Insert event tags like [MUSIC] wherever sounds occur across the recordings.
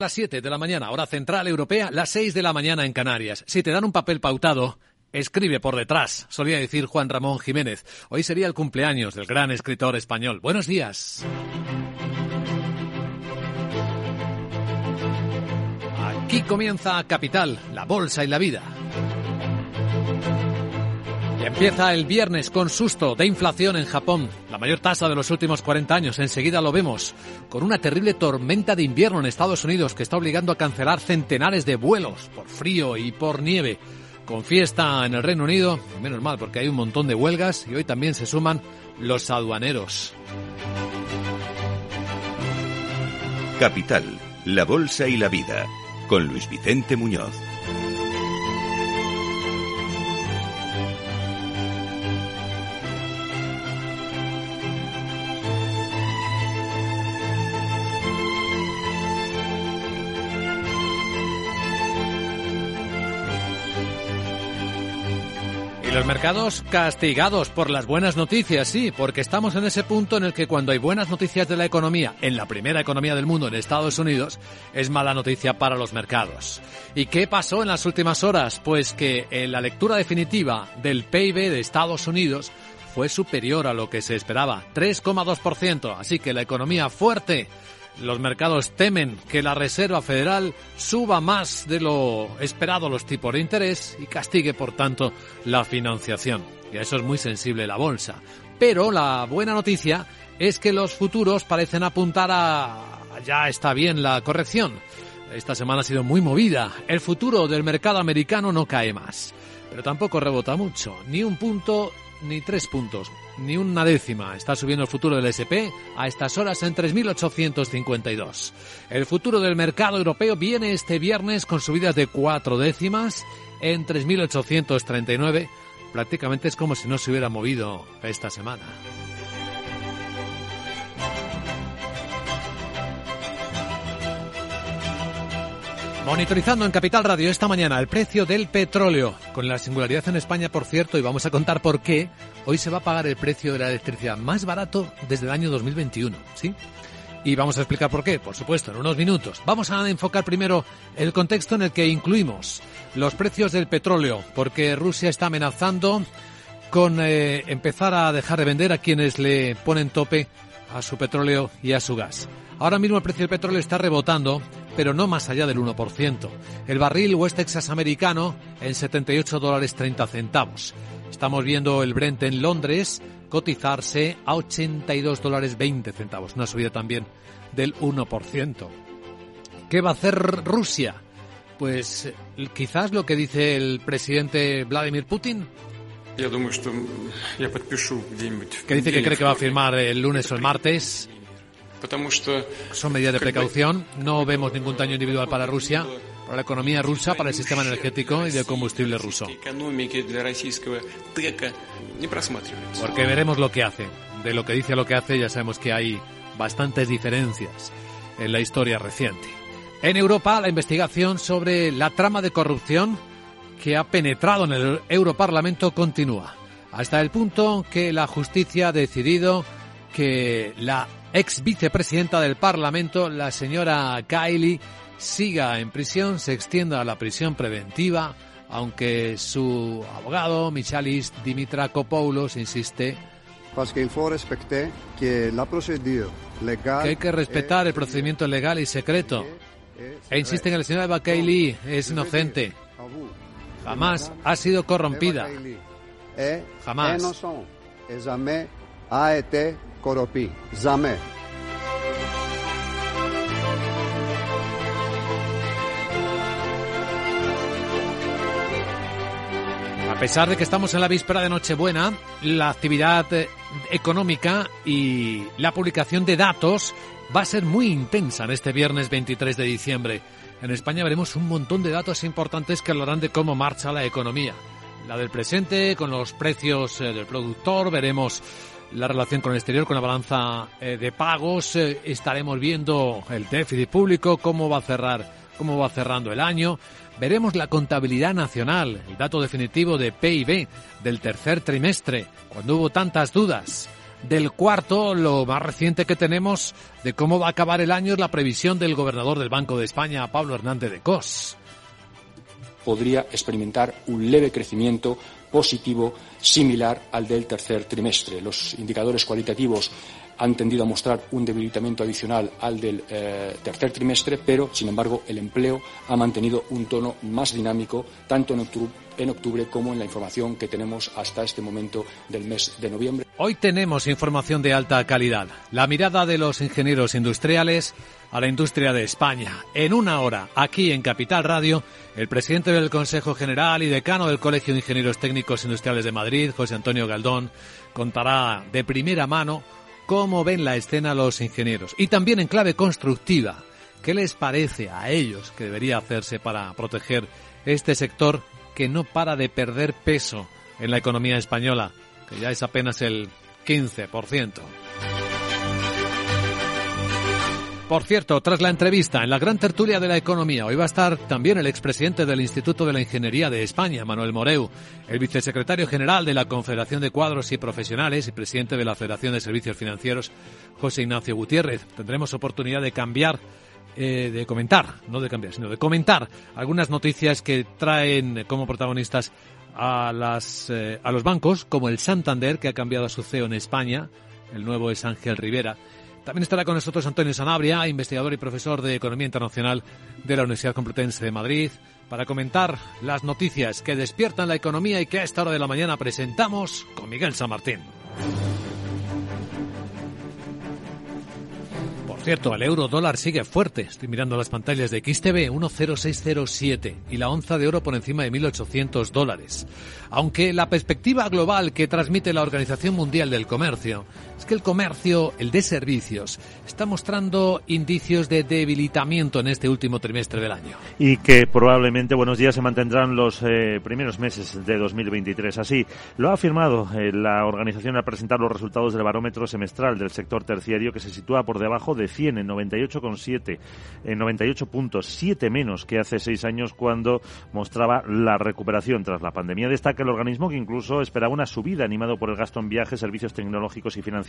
Las 7 de la mañana, hora central europea, las 6 de la mañana en Canarias. Si te dan un papel pautado, escribe por detrás, solía decir Juan Ramón Jiménez. Hoy sería el cumpleaños del gran escritor español. Buenos días. Aquí comienza Capital, la bolsa y la vida. Y empieza el viernes con susto de inflación en Japón, la mayor tasa de los últimos 40 años. Enseguida lo vemos, con una terrible tormenta de invierno en Estados Unidos que está obligando a cancelar centenares de vuelos por frío y por nieve. Con fiesta en el Reino Unido, menos mal porque hay un montón de huelgas y hoy también se suman los aduaneros. Capital, la bolsa y la vida, con Luis Vicente Muñoz. Mercados castigados por las buenas noticias, sí, porque estamos en ese punto en el que cuando hay buenas noticias de la economía, en la primera economía del mundo, en Estados Unidos, es mala noticia para los mercados. ¿Y qué pasó en las últimas horas? Pues que en la lectura definitiva del PIB de Estados Unidos fue superior a lo que se esperaba, 3,2%, así que la economía fuerte los mercados temen que la Reserva Federal suba más de lo esperado los tipos de interés y castigue, por tanto, la financiación. Y a eso es muy sensible la bolsa. Pero la buena noticia es que los futuros parecen apuntar a ya está bien la corrección. Esta semana ha sido muy movida. El futuro del mercado americano no cae más. Pero tampoco rebota mucho. Ni un punto ni tres puntos, ni una décima. Está subiendo el futuro del SP a estas horas en 3.852. El futuro del mercado europeo viene este viernes con subidas de cuatro décimas en 3.839. Prácticamente es como si no se hubiera movido esta semana. Monitorizando en Capital Radio esta mañana el precio del petróleo, con la singularidad en España, por cierto, y vamos a contar por qué, hoy se va a pagar el precio de la electricidad más barato desde el año 2021, ¿sí? Y vamos a explicar por qué, por supuesto, en unos minutos. Vamos a enfocar primero el contexto en el que incluimos los precios del petróleo, porque Rusia está amenazando con eh, empezar a dejar de vender a quienes le ponen tope a su petróleo y a su gas. Ahora mismo el precio del petróleo está rebotando, pero no más allá del 1%. El barril West Texas americano en 78 dólares 30 centavos. Estamos viendo el Brent en Londres cotizarse a 82 dólares 20 centavos, una subida también del 1%. ¿Qué va a hacer Rusia? Pues quizás lo que dice el presidente Vladimir Putin, que dice que cree que va a firmar el lunes o el martes. Son medidas de precaución. No vemos ningún daño individual para Rusia, para la economía rusa, para el sistema energético y de combustible ruso. Porque veremos lo que hace. De lo que dice a lo que hace ya sabemos que hay bastantes diferencias en la historia reciente. En Europa, la investigación sobre la trama de corrupción que ha penetrado en el Europarlamento continúa, hasta el punto que la justicia ha decidido que la ex vicepresidenta del Parlamento, la señora Kylie, siga en prisión, se extienda a la prisión preventiva, aunque su abogado, Michalis Dimitrakopoulos, insiste que hay que respetar el procedimiento legal y secreto. E insiste que la señora Eva Kylie es inocente. Jamás ha sido corrompida. Jamás. A pesar de que estamos en la víspera de Nochebuena, la actividad económica y la publicación de datos va a ser muy intensa en este viernes 23 de diciembre. En España veremos un montón de datos importantes que hablarán de cómo marcha la economía. La del presente, con los precios eh, del productor, veremos la relación con el exterior, con la balanza eh, de pagos, eh, estaremos viendo el déficit público, cómo va a cerrar, cómo va cerrando el año. Veremos la contabilidad nacional, el dato definitivo de PIB del tercer trimestre, cuando hubo tantas dudas. del cuarto, lo más reciente que tenemos de cómo va a acabar el año es la previsión del gobernador del Banco de España, Pablo Hernández de Cos. Podría experimentar un leve crecimiento positivo similar al del tercer trimestre. Los indicadores cualitativos han tendido a mostrar un debilitamiento adicional al del eh, tercer trimestre, pero, sin embargo, el empleo ha mantenido un tono más dinámico tanto en octubre, en octubre como en la información que tenemos hasta este momento del mes de noviembre. Hoy tenemos información de alta calidad. La mirada de los ingenieros industriales a la industria de España. En una hora, aquí en Capital Radio, el presidente del Consejo General y decano del Colegio de Ingenieros Técnicos Industriales de Madrid, José Antonio Galdón, contará de primera mano cómo ven la escena los ingenieros y también en clave constructiva. ¿Qué les parece a ellos que debería hacerse para proteger este sector que no para de perder peso en la economía española, que ya es apenas el 15%? Por cierto, tras la entrevista en la gran tertulia de la economía, hoy va a estar también el expresidente del Instituto de la Ingeniería de España, Manuel Moreu, el vicesecretario general de la Confederación de Cuadros y Profesionales y presidente de la Federación de Servicios Financieros, José Ignacio Gutiérrez. Tendremos oportunidad de cambiar eh, de comentar, no de cambiar, sino de comentar algunas noticias que traen como protagonistas a, las, eh, a los bancos, como el Santander, que ha cambiado a su CEO en España, el nuevo es Ángel Rivera, también estará con nosotros Antonio Sanabria, investigador y profesor de Economía Internacional de la Universidad Complutense de Madrid, para comentar las noticias que despiertan la economía y que a esta hora de la mañana presentamos con Miguel San Martín. Por cierto, el euro dólar sigue fuerte. Estoy mirando las pantallas de XTV 10607 y la onza de oro por encima de 1.800 dólares. Aunque la perspectiva global que transmite la Organización Mundial del Comercio es que el comercio, el de servicios, está mostrando indicios de debilitamiento en este último trimestre del año. Y que probablemente buenos días se mantendrán los eh, primeros meses de 2023. Así lo ha afirmado eh, la organización al presentar los resultados del barómetro semestral del sector terciario que se sitúa por debajo de 100 en 98,7, en 98 puntos, 7 menos que hace seis años cuando mostraba la recuperación tras la pandemia. Destaca el organismo que incluso esperaba una subida animado por el gasto en viajes, servicios tecnológicos y financieros.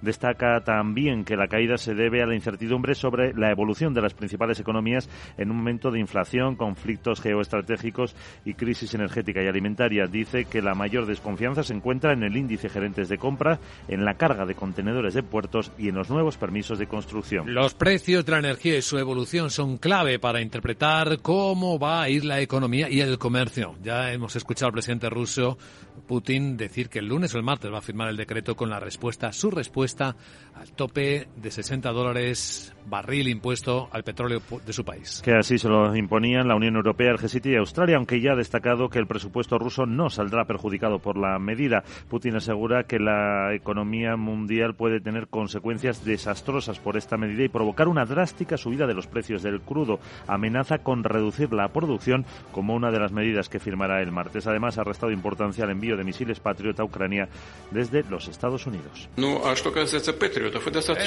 Destaca también que la caída se debe a la incertidumbre sobre la evolución de las principales economías en un momento de inflación, conflictos geoestratégicos y crisis energética y alimentaria. Dice que la mayor desconfianza se encuentra en el índice gerentes de compra, en la carga de contenedores de puertos y en los nuevos permisos de construcción. Los precios de la energía y su evolución son clave para interpretar cómo va a ir la economía y el comercio. Ya hemos escuchado al presidente ruso Putin decir que el lunes o el martes va a firmar el decreto con la respuesta, su respuesta al tope de 60 dólares barril impuesto al petróleo de su país. Que así se lo imponían la Unión Europea, el G7 y Australia, aunque ya ha destacado que el presupuesto ruso no saldrá perjudicado por la medida. Putin asegura que la economía mundial puede tener consecuencias desastrosas por esta medida y provocar una drástica subida de los precios del crudo. Amenaza con reducir la producción como una de las medidas que firmará el martes. Además, ha restado importancia al envío de misiles Patriot a Ucrania desde los Estados Unidos.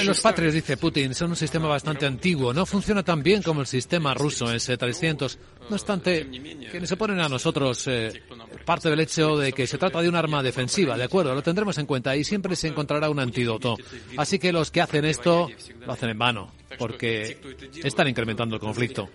Eh, los Patriot, dice Putin, son un sistema bastante antiguo. No funciona tan bien como el sistema ruso S-300. No obstante, quienes se ponen a nosotros eh, parte del hecho de que se trata de un arma defensiva, ¿de acuerdo? Lo tendremos en cuenta y siempre se encontrará un antídoto. Así que los que hacen esto lo hacen en vano porque están incrementando el conflicto.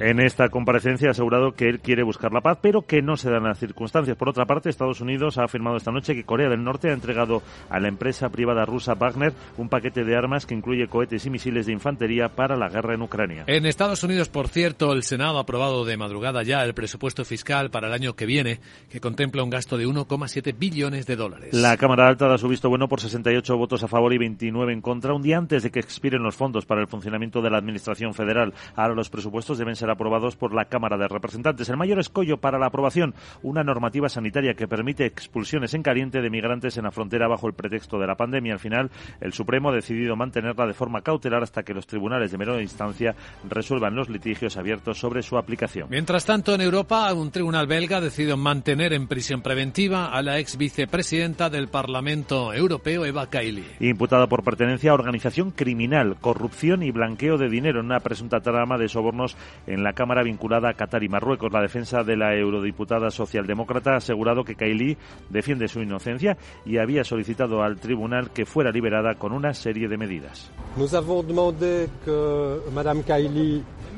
En esta comparecencia ha asegurado que él quiere buscar la paz, pero que no se dan las circunstancias. Por otra parte, Estados Unidos ha afirmado esta noche que Corea del Norte ha entregado a la empresa privada rusa Wagner un paquete de armas que incluye cohetes y misiles de infantería para la guerra en Ucrania. En Estados Unidos, por cierto, el Senado ha aprobado de madrugada ya el presupuesto fiscal para el año que viene, que contempla un gasto de 1,7 billones de dólares. La Cámara Alta da su visto bueno por 68 votos a favor y 29 en contra, un día antes de que expire en los fondos para el funcionamiento de la Administración Federal. Ahora los presupuestos deben ser aprobados por la Cámara de Representantes. El mayor escollo para la aprobación, una normativa sanitaria que permite expulsiones en caliente de migrantes en la frontera bajo el pretexto de la pandemia. Al final, el Supremo ha decidido mantenerla de forma cautelar hasta que los tribunales de menor instancia resuelvan los litigios abiertos sobre su aplicación. Mientras tanto, en Europa, un tribunal belga ha decidido mantener en prisión preventiva a la ex vicepresidenta del Parlamento Europeo, Eva Kaili. Imputada por pertenencia a organización criminal criminal, corrupción y blanqueo de dinero en una presunta trama de sobornos en la Cámara vinculada a Qatar y Marruecos. La defensa de la eurodiputada socialdemócrata ha asegurado que Kaili defiende su inocencia y había solicitado al tribunal que fuera liberada con una serie de medidas.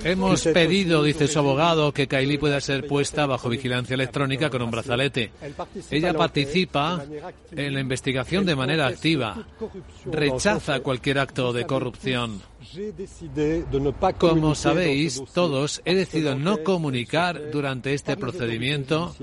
Hemos pedido, dice su abogado, que Kaili pueda ser puesta bajo vigilancia electrónica con un brazalete. Ella participa en la investigación de manera activa. Rechaza cualquier acto de corrupción. Como sabéis, todos he decidido no comunicar durante este procedimiento,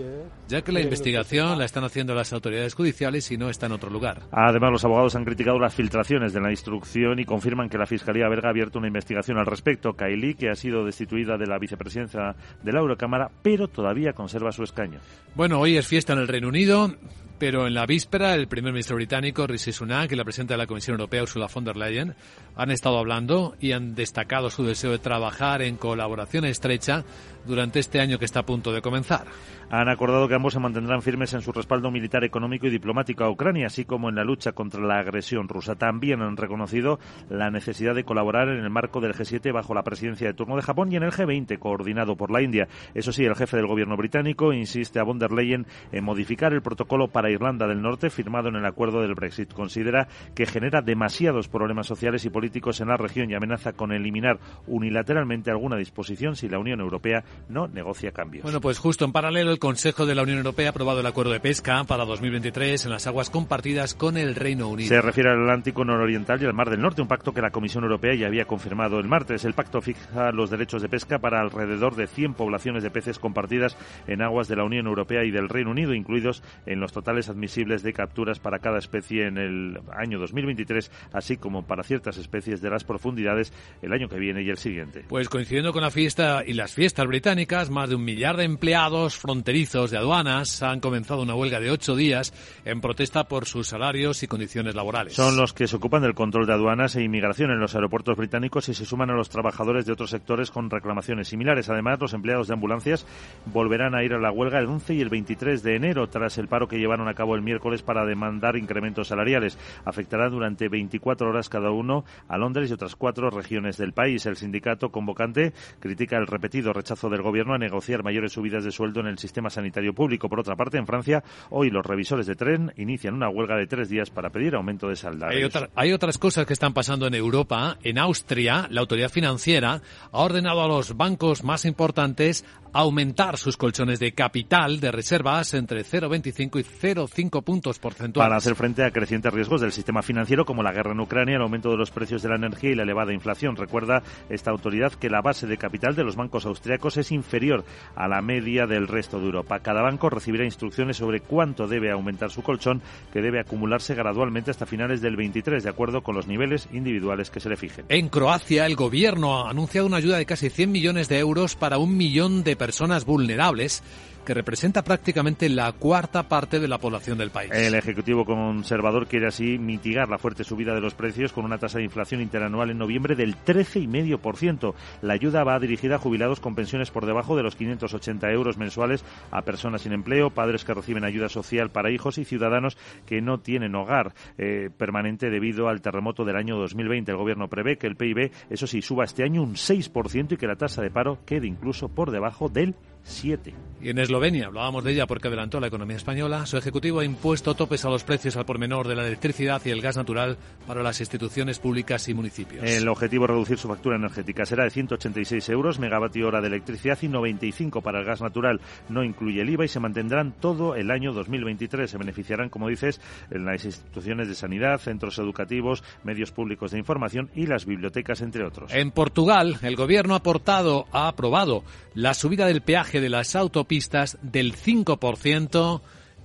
ya que la investigación la están haciendo las autoridades judiciales y no está en otro lugar. Además, los abogados han criticado las filtraciones de la instrucción y confirman que la Fiscalía belga ha abierto una investigación al respecto. Kaili, que ha sido destituida de la vicepresidencia de la Eurocámara, pero todavía conserva su escaño. Bueno, hoy es fiesta en el Reino Unido. Pero en la víspera, el primer ministro británico, Rishi Sunak, y la presidenta de la Comisión Europea, Ursula von der Leyen, han estado hablando y han destacado su deseo de trabajar en colaboración estrecha durante este año que está a punto de comenzar. Han acordado que ambos se mantendrán firmes en su respaldo militar, económico y diplomático a Ucrania, así como en la lucha contra la agresión rusa. También han reconocido la necesidad de colaborar en el marco del G7 bajo la presidencia de turno de Japón y en el G20, coordinado por la India. Eso sí, el jefe del gobierno británico insiste a von der Leyen en modificar el protocolo para Irlanda del Norte firmado en el acuerdo del Brexit. Considera que genera demasiados problemas sociales y políticos en la región y amenaza con eliminar unilateralmente alguna disposición si la Unión Europea no negocia cambios. Bueno, pues justo en paralelo, el Consejo de la Unión Europea ha aprobado el acuerdo de pesca para 2023 en las aguas compartidas con el Reino Unido. Se refiere al Atlántico nororiental y al Mar del Norte, un pacto que la Comisión Europea ya había confirmado el martes. El pacto fija los derechos de pesca para alrededor de 100 poblaciones de peces compartidas en aguas de la Unión Europea y del Reino Unido, incluidos en los totales admisibles de capturas para cada especie en el año 2023, así como para ciertas especies de las profundidades el año que viene y el siguiente. Pues coincidiendo con la fiesta y las fiestas británicas, más de un millar de empleados fronterizos de aduanas han comenzado una huelga de ocho días en protesta por sus salarios y condiciones laborales. Son los que se ocupan del control de aduanas e inmigración en los aeropuertos británicos y se suman a los trabajadores de otros sectores con reclamaciones similares. Además, los empleados de ambulancias volverán a ir a la huelga el 11 y el 23 de enero tras el paro que llevaron a cabo el miércoles para demandar incrementos salariales. Afectará durante 24 horas cada uno a Londres y otras cuatro regiones del país. El sindicato convocante critica el repetido rechazo del gobierno a negociar mayores subidas de sueldo en el sistema sanitario público. Por otra parte, en Francia, hoy los revisores de tren inician una huelga de tres días para pedir aumento de salarios. Hay, hay otras cosas que están pasando en Europa. En Austria, la autoridad financiera ha ordenado a los bancos más importantes aumentar sus colchones de capital de reservas entre 0,25 y 0,5 puntos porcentuales. Para hacer frente a crecientes riesgos del sistema financiero como la guerra en Ucrania, el aumento de los precios de la energía y la elevada inflación. Recuerda esta autoridad que la base de capital de los bancos austriacos es inferior a la media del resto de Europa. Cada banco recibirá instrucciones sobre cuánto debe aumentar su colchón, que debe acumularse gradualmente hasta finales del 23, de acuerdo con los niveles individuales que se le fijen. En Croacia, el gobierno ha anunciado una ayuda de casi 100 millones de euros para un millón de personas vulnerables que representa prácticamente la cuarta parte de la población del país. El Ejecutivo Conservador quiere así mitigar la fuerte subida de los precios con una tasa de inflación interanual en noviembre del 13,5%. La ayuda va dirigida a jubilados con pensiones por debajo de los 580 euros mensuales, a personas sin empleo, padres que reciben ayuda social para hijos y ciudadanos que no tienen hogar eh, permanente debido al terremoto del año 2020. El Gobierno prevé que el PIB, eso sí, suba este año un 6% y que la tasa de paro quede incluso por debajo del 7. Y en Eslovenia, hablábamos de ella porque adelantó la economía española, su ejecutivo ha impuesto topes a los precios al por menor de la electricidad y el gas natural para las instituciones públicas y municipios. El objetivo es reducir su factura energética. Será de 186 euros megavatio hora de electricidad y 95 para el gas natural. No incluye el IVA y se mantendrán todo el año 2023. Se beneficiarán, como dices, en las instituciones de sanidad, centros educativos, medios públicos de información y las bibliotecas, entre otros. En Portugal, el gobierno ha, aportado, ha aprobado la subida del peaje de las autopistas del 5%,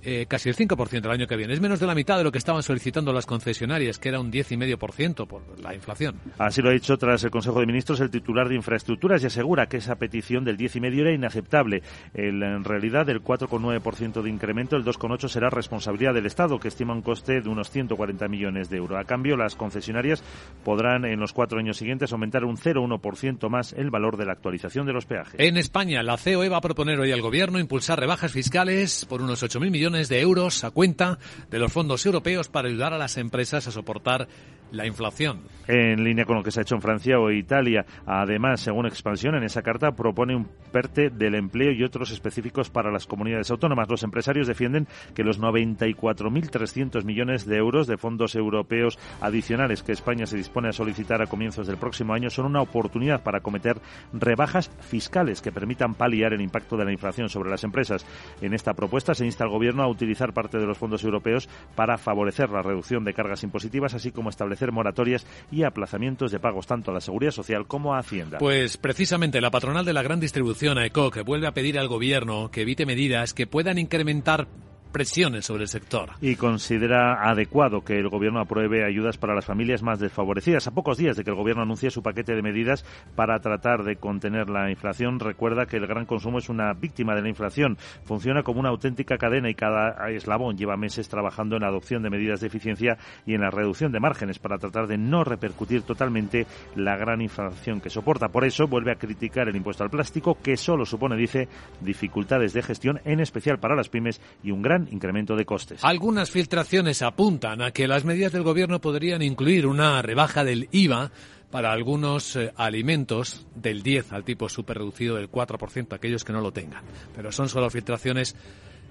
eh, casi el 5% el año que viene. Es menos de la mitad de lo que estaban solicitando las concesionarias, que era un 10,5% por la inflación. Así lo ha dicho tras el Consejo de Ministros el titular de Infraestructuras y asegura que esa petición del 10,5% era inaceptable. El, en realidad, el 4,9% de incremento, el 2,8% será responsabilidad del Estado, que estima un coste de unos 140 millones de euros. A cambio, las concesionarias podrán en los cuatro años siguientes aumentar un 0,1% más el valor de la actualización de los peajes. En España, la COE va a proponer hoy al Gobierno impulsar rebajas fiscales por unos 8.000 millones de euros a cuenta de los fondos europeos para ayudar a las empresas a soportar la inflación. En línea con lo que se ha hecho en Francia o Italia. Además, según expansión, en esa carta propone un PERTE del empleo y otros específicos para las comunidades autónomas. Los empresarios defienden que los 94.300 millones de euros de fondos europeos adicionales que España se dispone a solicitar a comienzos del próximo año son una oportunidad para cometer rebajas fiscales que permitan paliar el impacto de la inflación sobre las empresas. En esta propuesta se insta al Gobierno a utilizar parte de los fondos europeos para favorecer la reducción de cargas impositivas, así como establecer moratorias y aplazamientos de pagos tanto a la Seguridad Social como a Hacienda. Pues precisamente la patronal de la gran distribución, AECOC, vuelve a pedir al Gobierno que evite medidas que puedan incrementar presiones sobre el sector. Y considera adecuado que el Gobierno apruebe ayudas para las familias más desfavorecidas. A pocos días de que el Gobierno anuncie su paquete de medidas para tratar de contener la inflación, recuerda que el gran consumo es una víctima de la inflación. Funciona como una auténtica cadena y cada eslabón lleva meses trabajando en la adopción de medidas de eficiencia y en la reducción de márgenes para tratar de no repercutir totalmente la gran inflación que soporta. Por eso vuelve a criticar el impuesto al plástico, que solo supone, dice, dificultades de gestión, en especial para las pymes, y un gran incremento de costes. Algunas filtraciones apuntan a que las medidas del Gobierno podrían incluir una rebaja del IVA para algunos eh, alimentos del 10 al tipo super reducido del 4%, aquellos que no lo tengan. Pero son solo filtraciones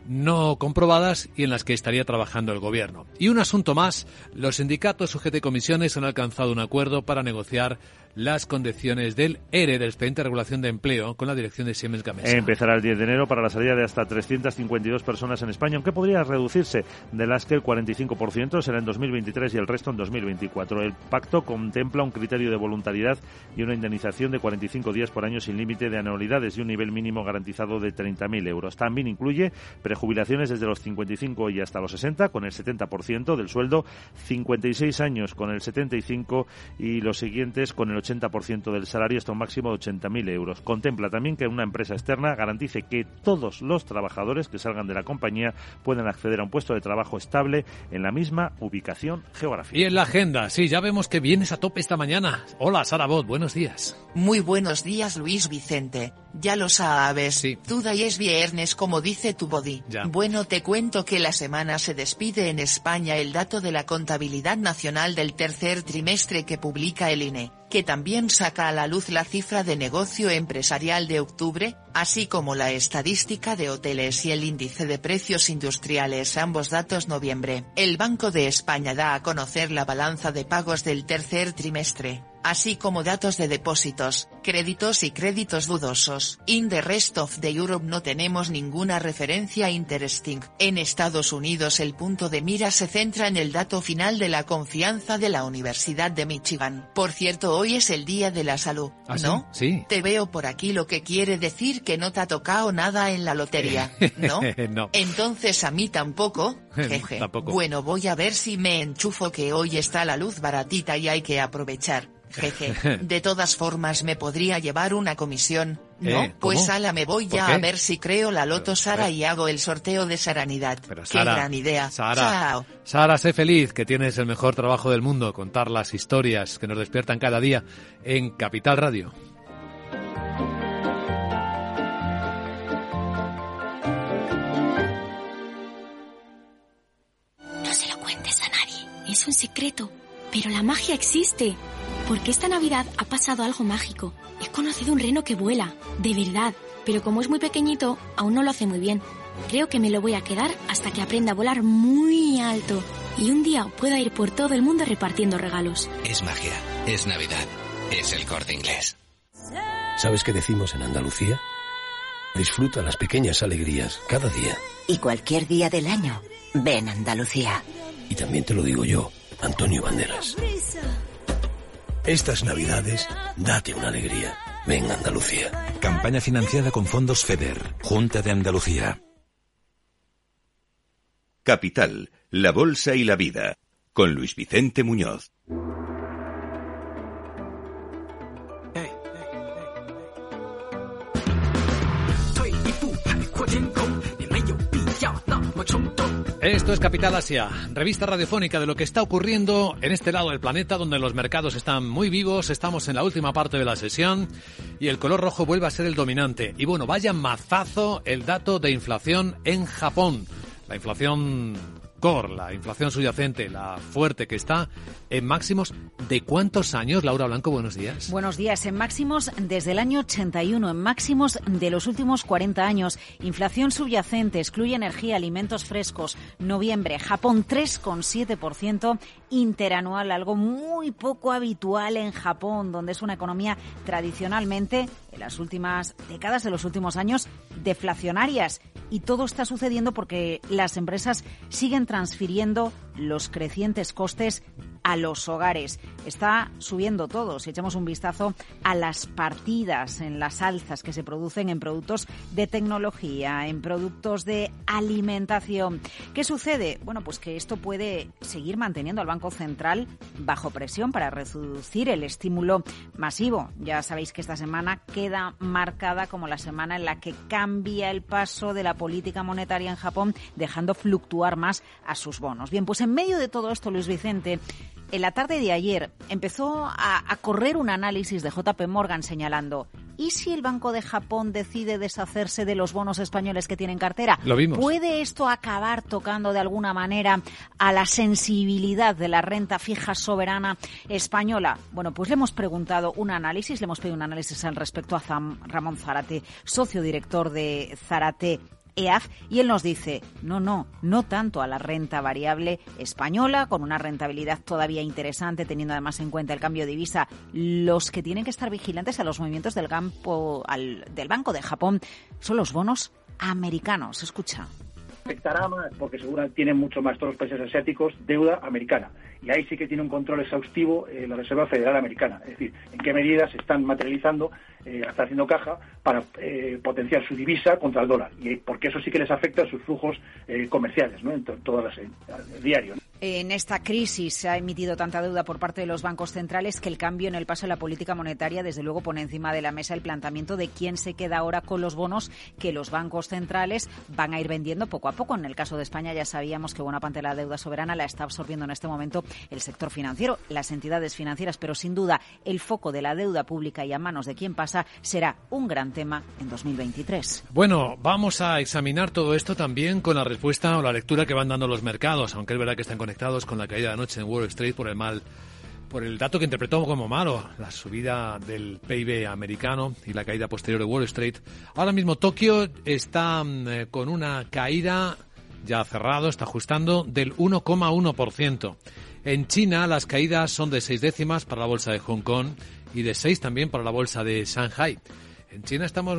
no comprobadas y en las que estaría trabajando el gobierno. Y un asunto más, los sindicatos UGT Comisiones han alcanzado un acuerdo para negociar las condiciones del ERE, del expediente de regulación de empleo, con la dirección de Siemens Gamesa. Empezará el 10 de enero para la salida de hasta 352 personas en España, aunque podría reducirse, de las que el 45% será en 2023 y el resto en 2024. El pacto contempla un criterio de voluntariedad y una indemnización de 45 días por año sin límite de anualidades y un nivel mínimo garantizado de 30.000 euros. También incluye prejubilaciones desde los 55 y hasta los 60, con el 70% del sueldo, 56 años con el 75 y los siguientes con el 80% del salario hasta un máximo de 80.000 euros. Contempla también que una empresa externa garantice que todos los trabajadores que salgan de la compañía puedan acceder a un puesto de trabajo estable en la misma ubicación geográfica. Y en la agenda, sí, ya vemos que vienes a tope esta mañana. Hola, Sara Bot, buenos días. Muy buenos días, Luis Vicente. Ya lo sabes. Sí. Duda y es viernes, como dice tu body. Ya. Bueno, te cuento que la semana se despide en España el dato de la contabilidad nacional del tercer trimestre que publica el INE, que también saca a la luz la cifra de negocio empresarial de octubre, así como la estadística de hoteles y el índice de precios industriales, ambos datos noviembre. El Banco de España da a conocer la balanza de pagos del tercer trimestre así como datos de depósitos, créditos y créditos dudosos. In the rest of the Europe no tenemos ninguna referencia interesting. En Estados Unidos el punto de mira se centra en el dato final de la confianza de la Universidad de Michigan. Por cierto, hoy es el Día de la Salud, ¿Ah? ¿no? Sí. Te veo por aquí lo que quiere decir que no te ha tocado nada en la lotería, [LAUGHS] ¿no? No. Entonces a mí tampoco, [LAUGHS] jeje. Tampoco. Bueno, voy a ver si me enchufo que hoy está la luz baratita y hay que aprovechar. Jeje. [LAUGHS] De todas formas me podría llevar una comisión. No, Eh, pues ala me voy ¿Por ya a ver si creo la loto Pero, Sara eh. y hago el sorteo de Saranidad. Pero Qué Sara, gran idea. Sara, Chao. Sara, sé feliz que tienes el mejor trabajo del mundo, contar las historias que nos despiertan cada día en Capital Radio. No se lo cuentes a nadie, es un secreto. Pero la magia existe. Porque esta Navidad ha pasado algo mágico. He conocido un reno que vuela, de verdad. Pero como es muy pequeñito, aún no lo hace muy bien. Creo que me lo voy a quedar hasta que aprenda a volar muy alto. Y un día pueda ir por todo el mundo repartiendo regalos. Es magia, es Navidad, es el corte inglés. ¿Sabes qué decimos en Andalucía? Disfruta las pequeñas alegrías cada día. Y cualquier día del año, ven Andalucía. Y también te lo digo yo, Antonio Banderas. Estas navidades, date una alegría. Ven Andalucía. Campaña financiada con fondos FEDER, Junta de Andalucía. Capital, la Bolsa y la Vida, con Luis Vicente Muñoz. Esto es Capital Asia, revista radiofónica de lo que está ocurriendo en este lado del planeta donde los mercados están muy vivos, estamos en la última parte de la sesión y el color rojo vuelve a ser el dominante. Y bueno, vaya mazazo el dato de inflación en Japón. La inflación core, la inflación subyacente, la fuerte que está en máximos de cuántos años, Laura Blanco, buenos días. Buenos días, en máximos desde el año 81, en máximos de los últimos 40 años. Inflación subyacente, excluye energía, alimentos frescos. Noviembre, Japón 3,7% interanual, algo muy poco habitual en Japón, donde es una economía tradicionalmente, en las últimas décadas, de los últimos años, deflacionarias. Y todo está sucediendo porque las empresas siguen transfiriendo los crecientes costes a los hogares. Está subiendo todo. Si echamos un vistazo a las partidas en las alzas que se producen en productos de tecnología, en productos de alimentación. ¿Qué sucede? Bueno, pues que esto puede seguir manteniendo al Banco Central bajo presión para reducir el estímulo masivo. Ya sabéis que esta semana queda marcada como la semana en la que cambia el paso de la política monetaria en Japón, dejando fluctuar más a sus bonos. Bien, pues en medio de todo esto, Luis Vicente, en la tarde de ayer empezó a, a, correr un análisis de JP Morgan señalando, ¿y si el Banco de Japón decide deshacerse de los bonos españoles que tienen cartera? Lo vimos. ¿Puede esto acabar tocando de alguna manera a la sensibilidad de la renta fija soberana española? Bueno, pues le hemos preguntado un análisis, le hemos pedido un análisis al respecto a Zam, Ramón Zarate, socio director de Zarate EAF y él nos dice, no, no, no tanto a la renta variable española, con una rentabilidad todavía interesante, teniendo además en cuenta el cambio de divisa. Los que tienen que estar vigilantes a los movimientos del, campo, al, del Banco de Japón son los bonos americanos. Escucha afectará más porque seguro tienen mucho más todos los países asiáticos deuda americana y ahí sí que tiene un control exhaustivo eh, la Reserva Federal Americana es decir en qué medidas se están materializando eh, está haciendo caja para eh, potenciar su divisa contra el dólar y porque eso sí que les afecta a sus flujos eh, comerciales ¿no? en to todas las diario ¿no? En esta crisis se ha emitido tanta deuda por parte de los bancos centrales que el cambio en el paso de la política monetaria, desde luego, pone encima de la mesa el planteamiento de quién se queda ahora con los bonos que los bancos centrales van a ir vendiendo poco a poco. En el caso de España ya sabíamos que buena parte de la deuda soberana la está absorbiendo en este momento el sector financiero, las entidades financieras, pero sin duda el foco de la deuda pública y a manos de quién pasa será un gran tema en 2023. Bueno, vamos a examinar todo esto también con la respuesta o la lectura que van dando los mercados, aunque es verdad que están conectados con la caída de anoche en Wall Street por el mal por el dato que interpretó como malo, la subida del PIB americano y la caída posterior de Wall Street. Ahora mismo Tokio está eh, con una caída ya cerrado, está ajustando del 1,1%. En China las caídas son de seis décimas para la bolsa de Hong Kong y de seis también para la bolsa de Shanghai. En China estamos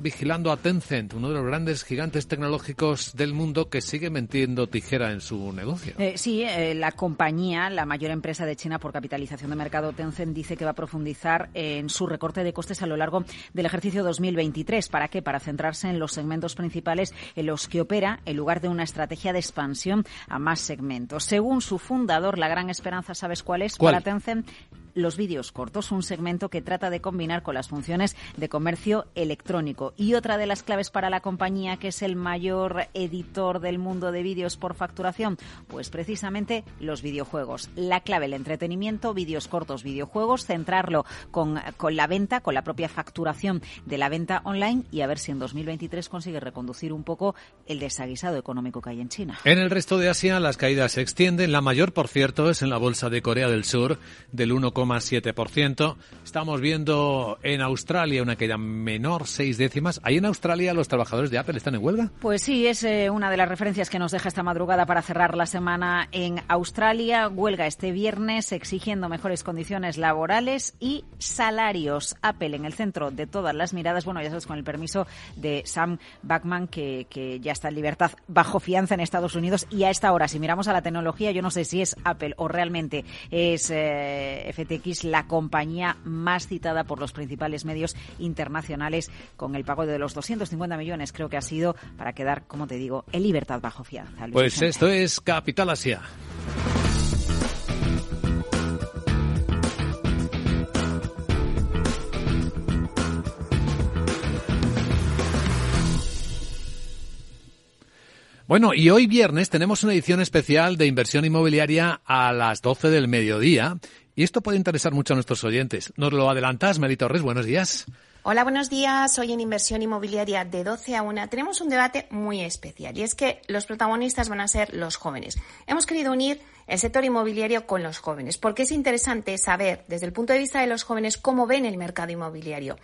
vigilando a Tencent, uno de los grandes gigantes tecnológicos del mundo que sigue metiendo tijera en su negocio. Eh, sí, eh, la compañía, la mayor empresa de China por capitalización de mercado, Tencent, dice que va a profundizar en su recorte de costes a lo largo del ejercicio 2023. ¿Para qué? Para centrarse en los segmentos principales en los que opera, en lugar de una estrategia de expansión a más segmentos. Según su fundador, la gran esperanza, ¿sabes cuál es? ¿Cuál? Para Tencent, los vídeos cortos, un segmento que trata de combinar con las funciones de comercio electrónico. Y otra de las claves para la compañía, que es el mayor editor del mundo de vídeos por facturación, pues precisamente los videojuegos. La clave, el entretenimiento, vídeos cortos, videojuegos, centrarlo con, con la venta, con la propia facturación de la venta online y a ver si en 2023 consigue reconducir un poco el desaguisado económico que hay en China. En el resto de Asia las caídas se extienden. La mayor, por cierto, es en la bolsa de Corea del Sur del 1, 7%. Estamos viendo en Australia una caída menor, seis décimas. ¿Ahí en Australia los trabajadores de Apple están en huelga? Pues sí, es eh, una de las referencias que nos deja esta madrugada para cerrar la semana en Australia. Huelga este viernes exigiendo mejores condiciones laborales y salarios. Apple en el centro de todas las miradas. Bueno, ya sabes, con el permiso de Sam Backman, que, que ya está en libertad bajo fianza en Estados Unidos. Y a esta hora, si miramos a la tecnología, yo no sé si es Apple o realmente es eh, FTX la compañía más citada por los principales medios internacionales con el pago de los 250 millones, creo que ha sido para quedar, como te digo, en libertad bajo fianza. Luis Pues Vicente. esto es Capital Asia. Bueno, y hoy viernes tenemos una edición especial de inversión inmobiliaria a las 12 del mediodía Y esto puede interesar mucho a nuestros oyentes. ¿Nos lo adelantas, Mary Torres? Buenos días. Hola, buenos días. Hoy en Inversión Inmobiliaria de 12 a 1 tenemos un debate muy especial y es que los protagonistas van a ser los jóvenes. Hemos querido unir el sector inmobiliario con los jóvenes porque es interesante saber desde el punto de vista de los jóvenes cómo ven el mercado inmobiliario.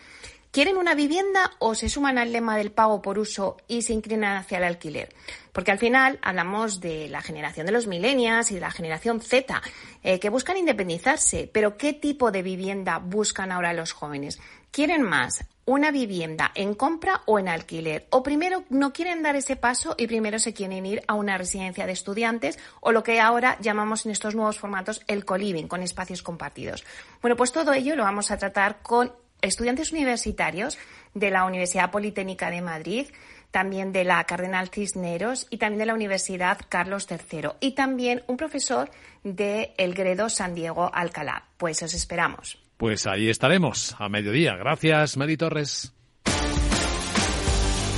¿Quieren una vivienda o se suman al lema del pago por uso y se inclinan hacia el alquiler? Porque al final hablamos de la generación de los millennials y de la generación Z, eh, que buscan independizarse. Pero ¿qué tipo de vivienda buscan ahora los jóvenes? ¿Quieren más una vivienda en compra o en alquiler? O primero no quieren dar ese paso y primero se quieren ir a una residencia de estudiantes o lo que ahora llamamos en estos nuevos formatos el co-living, con espacios compartidos. Bueno, pues todo ello lo vamos a tratar con estudiantes universitarios de la Universidad Politécnica de Madrid, también de la Cardenal Cisneros y también de la Universidad Carlos III y también un profesor de El Gredo San Diego Alcalá. Pues os esperamos. Pues ahí estaremos a mediodía. Gracias, Mary Torres.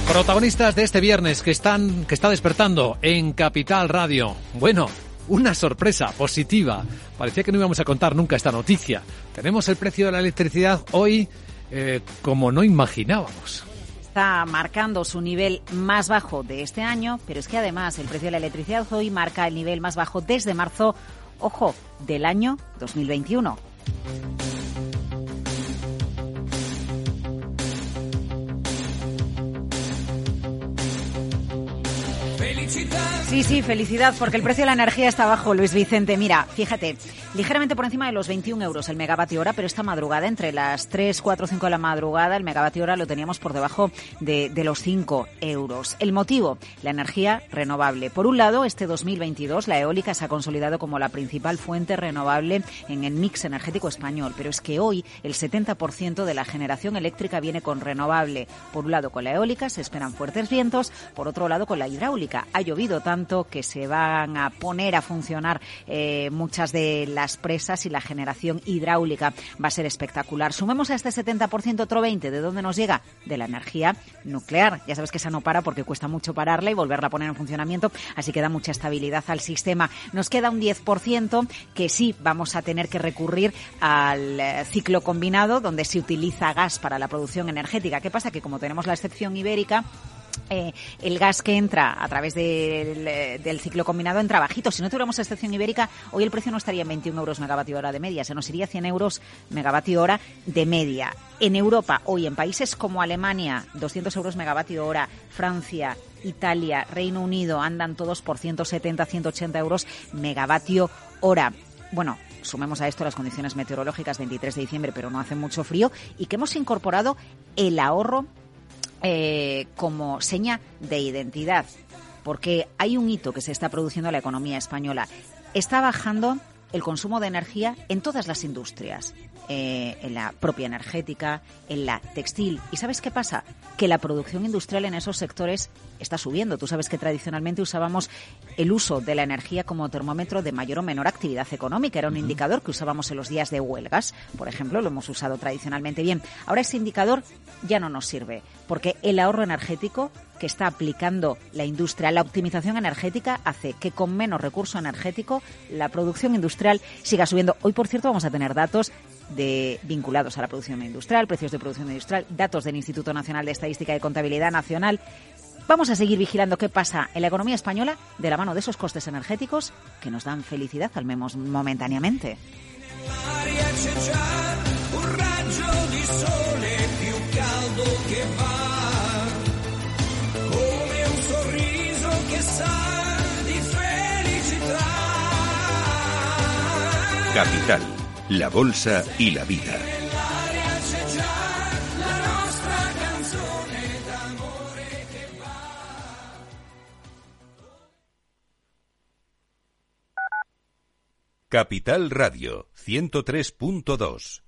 Protagonistas de este viernes que están que está despertando en Capital Radio. Bueno, una sorpresa positiva. Parecía que no íbamos a contar nunca esta noticia. Tenemos el precio de la electricidad hoy eh, como no imaginábamos. Está marcando su nivel más bajo de este año, pero es que además el precio de la electricidad hoy marca el nivel más bajo desde marzo, ojo, del año 2021. Sí, sí, felicidad, porque el precio de la energía está bajo, Luis Vicente. Mira, fíjate, ligeramente por encima de los 21 euros el megavatio hora, pero esta madrugada, entre las 3, 4, 5 de la madrugada, el megavatio hora lo teníamos por debajo de, de los 5 euros. El motivo, la energía renovable. Por un lado, este 2022 la eólica se ha consolidado como la principal fuente renovable en el mix energético español, pero es que hoy el 70% de la generación eléctrica viene con renovable. Por un lado, con la eólica se esperan fuertes vientos, por otro lado, con la hidráulica. Ha llovido tanto que se van a poner a funcionar eh, muchas de las presas y la generación hidráulica va a ser espectacular. Sumemos a este 70% otro 20%. ¿De dónde nos llega? De la energía nuclear. Ya sabes que esa no para porque cuesta mucho pararla y volverla a poner en funcionamiento, así que da mucha estabilidad al sistema. Nos queda un 10% que sí vamos a tener que recurrir al eh, ciclo combinado donde se utiliza gas para la producción energética. ¿Qué pasa? Que como tenemos la excepción ibérica, eh, el gas que entra a través del, del, ciclo combinado entra bajito. Si no tuviéramos excepción ibérica, hoy el precio no estaría en 21 euros megavatio hora de media, se nos iría 100 euros megavatio hora de media. En Europa, hoy en países como Alemania, 200 euros megavatio hora, Francia, Italia, Reino Unido, andan todos por 170, 180 euros megavatio hora. Bueno, sumemos a esto las condiciones meteorológicas 23 de diciembre, pero no hace mucho frío, y que hemos incorporado el ahorro eh, como seña de identidad, porque hay un hito que se está produciendo en la economía española. Está bajando el consumo de energía en todas las industrias, eh, en la propia energética, en la textil. ¿Y sabes qué pasa? Que la producción industrial en esos sectores está subiendo. Tú sabes que tradicionalmente usábamos el uso de la energía como termómetro de mayor o menor actividad económica. Era un indicador que usábamos en los días de huelgas, por ejemplo, lo hemos usado tradicionalmente bien. Ahora ese indicador ya no nos sirve, porque el ahorro energético que está aplicando la industria, la optimización energética, hace que con menos recurso energético la producción industrial siga subiendo. Hoy, por cierto, vamos a tener datos de, vinculados a la producción industrial, precios de producción industrial, datos del Instituto Nacional de Estadística y Contabilidad Nacional. Vamos a seguir vigilando qué pasa en la economía española de la mano de esos costes energéticos que nos dan felicidad, al menos momentáneamente. Capital, la Bolsa y la Vida. Capital Radio 103.2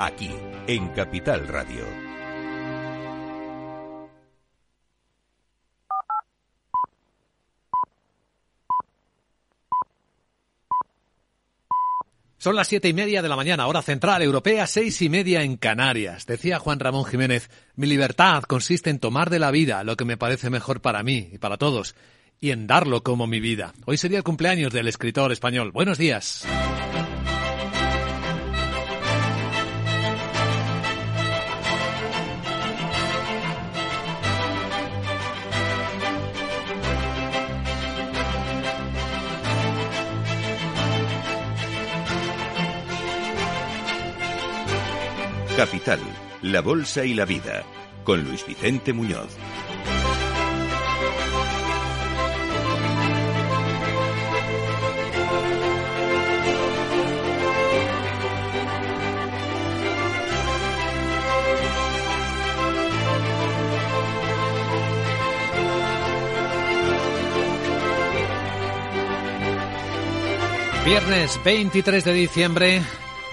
Aquí, en Capital Radio. Son las siete y media de la mañana, hora central europea, seis y media en Canarias. Decía Juan Ramón Jiménez, mi libertad consiste en tomar de la vida lo que me parece mejor para mí y para todos, y en darlo como mi vida. Hoy sería el cumpleaños del escritor español. Buenos días. Capital, la Bolsa y la Vida, con Luis Vicente Muñoz. Viernes 23 de diciembre,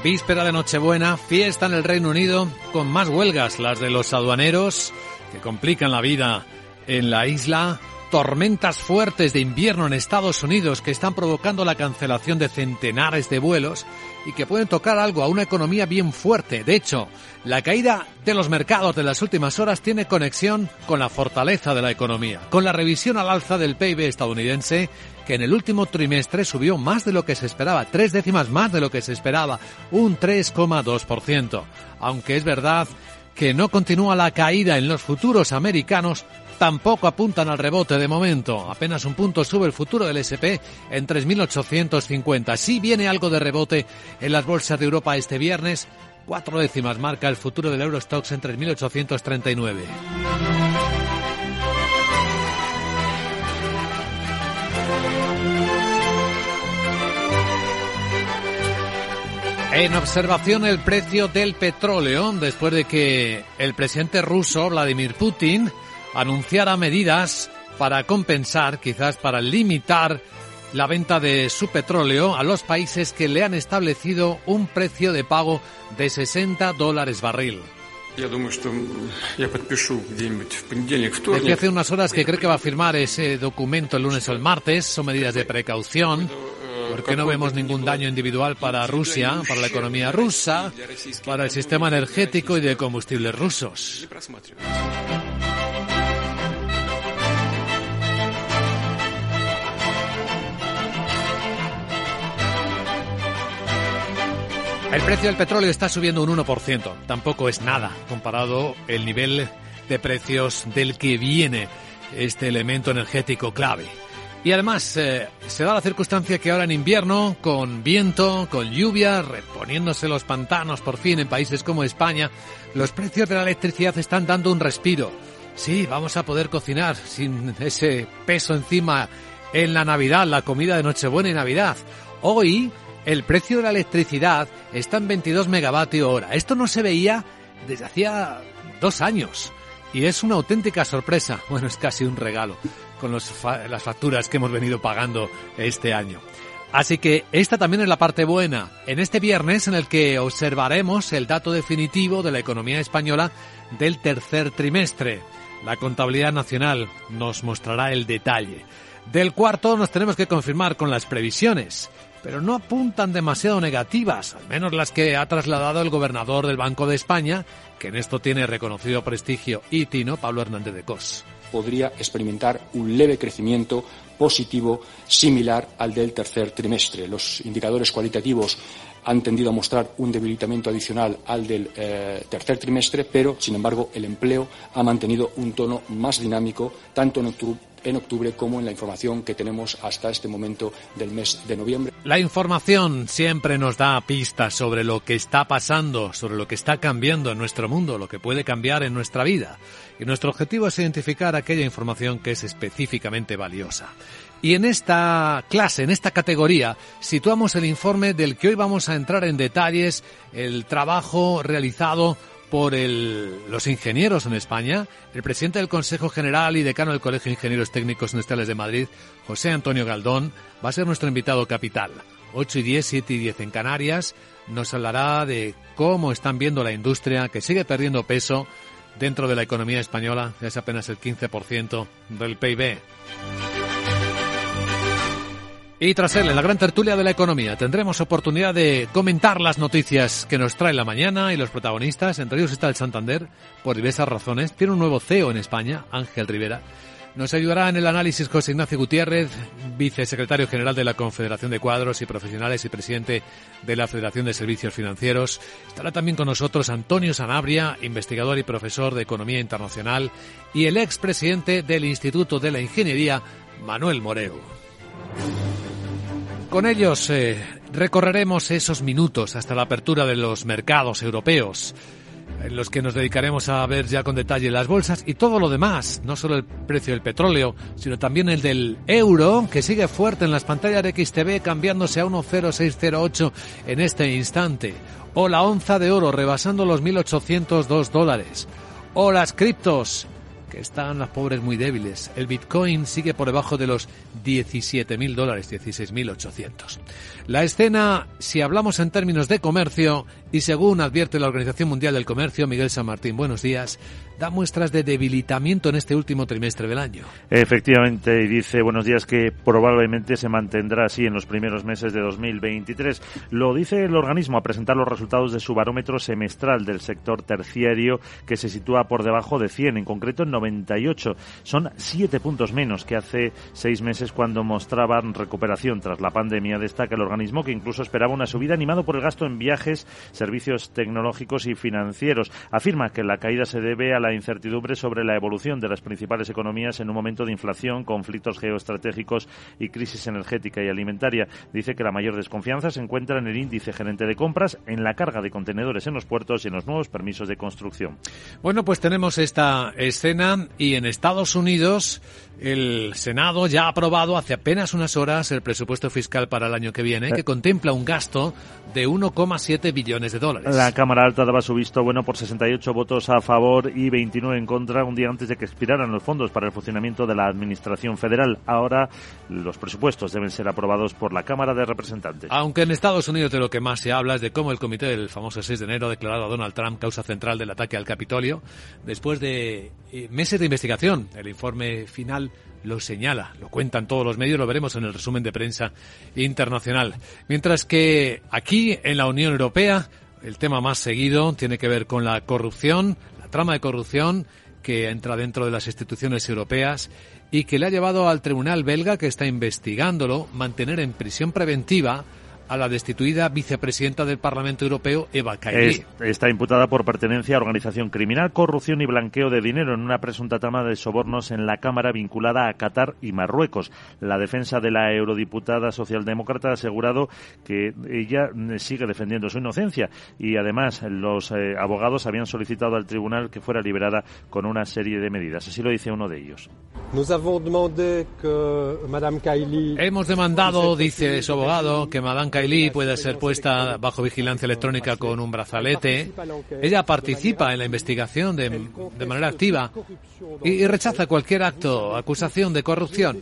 Víspera de Nochebuena, fiesta en el Reino Unido, con más huelgas, las de los aduaneros, que complican la vida en la isla, tormentas fuertes de invierno en Estados Unidos que están provocando la cancelación de centenares de vuelos y que pueden tocar algo a una economía bien fuerte. De hecho, la caída de los mercados de las últimas horas tiene conexión con la fortaleza de la economía, con la revisión al alza del PIB estadounidense que en el último trimestre subió más de lo que se esperaba, tres décimas más de lo que se esperaba, un 3,2%. Aunque es verdad que no continúa la caída en los futuros americanos, tampoco apuntan al rebote de momento. Apenas un punto sube el futuro del SP en 3.850. Sí viene algo de rebote en las bolsas de Europa este viernes. Cuatro décimas marca el futuro del Eurostox en 3.839. En observación el precio del petróleo después de que el presidente ruso Vladimir Putin anunciara medidas para compensar, quizás para limitar la venta de su petróleo a los países que le han establecido un precio de pago de 60 dólares barril. Desde hace unas horas que cree que va a firmar ese documento el lunes o el martes. Son medidas de precaución porque no vemos ningún daño individual para Rusia, para la economía rusa, para el sistema energético y de combustibles rusos. El precio del petróleo está subiendo un 1%. Tampoco es nada comparado el nivel de precios del que viene este elemento energético clave. Y además eh, se da la circunstancia que ahora en invierno, con viento, con lluvia, reponiéndose los pantanos por fin en países como España, los precios de la electricidad están dando un respiro. Sí, vamos a poder cocinar sin ese peso encima en la Navidad, la comida de Nochebuena y Navidad. Hoy el precio de la electricidad está en 22 megavatios hora. Esto no se veía desde hacía dos años. Y es una auténtica sorpresa. [LAUGHS] Bueno, es casi un regalo con las facturas que hemos venido pagando este año. Así que esta también es la parte buena. En este viernes en el que observaremos el dato definitivo de la economía española del tercer trimestre. La contabilidad nacional nos mostrará el detalle. Del cuarto nos tenemos que confirmar con las previsiones, pero no apuntan demasiado negativas, al menos las que ha trasladado el gobernador del Banco de España, que en esto tiene reconocido prestigio y tino, Pablo Hernández de Cos podría experimentar un leve crecimiento positivo similar al del tercer trimestre. Los indicadores cualitativos han tendido a mostrar un debilitamiento adicional al del eh, tercer trimestre, pero, sin embargo, el empleo ha mantenido un tono más dinámico tanto en octubre en octubre como en la información que tenemos hasta este momento del mes de noviembre. La información siempre nos da pistas sobre lo que está pasando, sobre lo que está cambiando en nuestro mundo, lo que puede cambiar en nuestra vida. Y nuestro objetivo es identificar aquella información que es específicamente valiosa. Y en esta clase, en esta categoría, situamos el informe del que hoy vamos a entrar en detalles, el trabajo realizado por los ingenieros en España, el presidente del Consejo General y decano del Colegio de Ingenieros Técnicos Industriales de Madrid, José Antonio Galdón, va a ser nuestro invitado capital. 8 y 10, 7 y 10 en Canarias, nos hablará de cómo están viendo la industria que sigue perdiendo peso dentro de la economía española, es apenas el 15% del PIB. Y tras él, en la gran tertulia de la economía, tendremos oportunidad de comentar las noticias que nos trae la mañana y los protagonistas. Entre ellos está el Santander, por diversas razones. Tiene un nuevo CEO en España, Ángel Rivera. Nos ayudará en el análisis José Ignacio Gutiérrez, vicesecretario general de la Confederación de Cuadros y Profesionales y presidente de la Federación de Servicios Financieros. Estará también con nosotros Antonio Sanabria, investigador y profesor de Economía Internacional, y el expresidente del Instituto de la Ingeniería, Manuel Moreu. Con ellos eh, recorreremos esos minutos hasta la apertura de los mercados europeos, en los que nos dedicaremos a ver ya con detalle las bolsas y todo lo demás, no solo el precio del petróleo, sino también el del euro, que sigue fuerte en las pantallas de XTV, cambiándose a 1,0608 en este instante, o la onza de oro rebasando los 1.802 dólares, o las criptos están las pobres muy débiles. El Bitcoin sigue por debajo de los 17.000 dólares, 16.800. La escena, si hablamos en términos de comercio, y según advierte la Organización Mundial del Comercio, Miguel San Martín, buenos días, da muestras de debilitamiento en este último trimestre del año. Efectivamente, y dice buenos días que probablemente se mantendrá así en los primeros meses de 2023. Lo dice el organismo a presentar los resultados de su barómetro semestral del sector terciario que se sitúa por debajo de 100, en concreto en 98. Son siete puntos menos que hace seis meses cuando mostraban recuperación tras la pandemia. Destaca el organismo que incluso esperaba una subida animado por el gasto en viajes, servicios tecnológicos y financieros. Afirma que la caída se debe a la incertidumbre sobre la evolución de las principales economías en un momento de inflación, conflictos geoestratégicos y crisis energética y alimentaria. Dice que la mayor desconfianza se encuentra en el índice gerente de compras, en la carga de contenedores en los puertos y en los nuevos permisos de construcción. Bueno, pues tenemos esta escena y en Estados Unidos el Senado ya ha aprobado hace apenas unas horas el presupuesto fiscal para el año que viene, que contempla un gasto de 1,7 billones de dólares. La Cámara Alta daba su visto bueno por 68 votos a favor y 29 en contra un día antes de que expiraran los fondos para el funcionamiento de la Administración Federal. Ahora los presupuestos deben ser aprobados por la Cámara de Representantes. Aunque en Estados Unidos de lo que más se habla es de cómo el comité del famoso 6 de enero ha declarado a Donald Trump causa central del ataque al Capitolio después de eh, meses de investigación. El informe final lo señala, lo cuentan todos los medios, lo veremos en el resumen de prensa internacional. Mientras que aquí en la Unión Europea el tema más seguido tiene que ver con la corrupción, la trama de corrupción que entra dentro de las instituciones europeas y que le ha llevado al tribunal belga que está investigándolo mantener en prisión preventiva a la destituida vicepresidenta del Parlamento Europeo, Eva Kaili. está imputada por pertenencia a organización criminal, corrupción y blanqueo de dinero en una presunta trama de sobornos en la Cámara vinculada a Qatar y Marruecos. La defensa de la eurodiputada socialdemócrata ha asegurado que ella sigue defendiendo su inocencia y además los eh, abogados habían solicitado al tribunal que fuera liberada con una serie de medidas. Así lo dice uno de ellos. Hemos demandado, dice su abogado, que Madame Kaili puede ser puesta bajo vigilancia electrónica con un brazalete. Ella participa en la investigación de, manera activa y, rechaza cualquier acto, acusación de corrupción.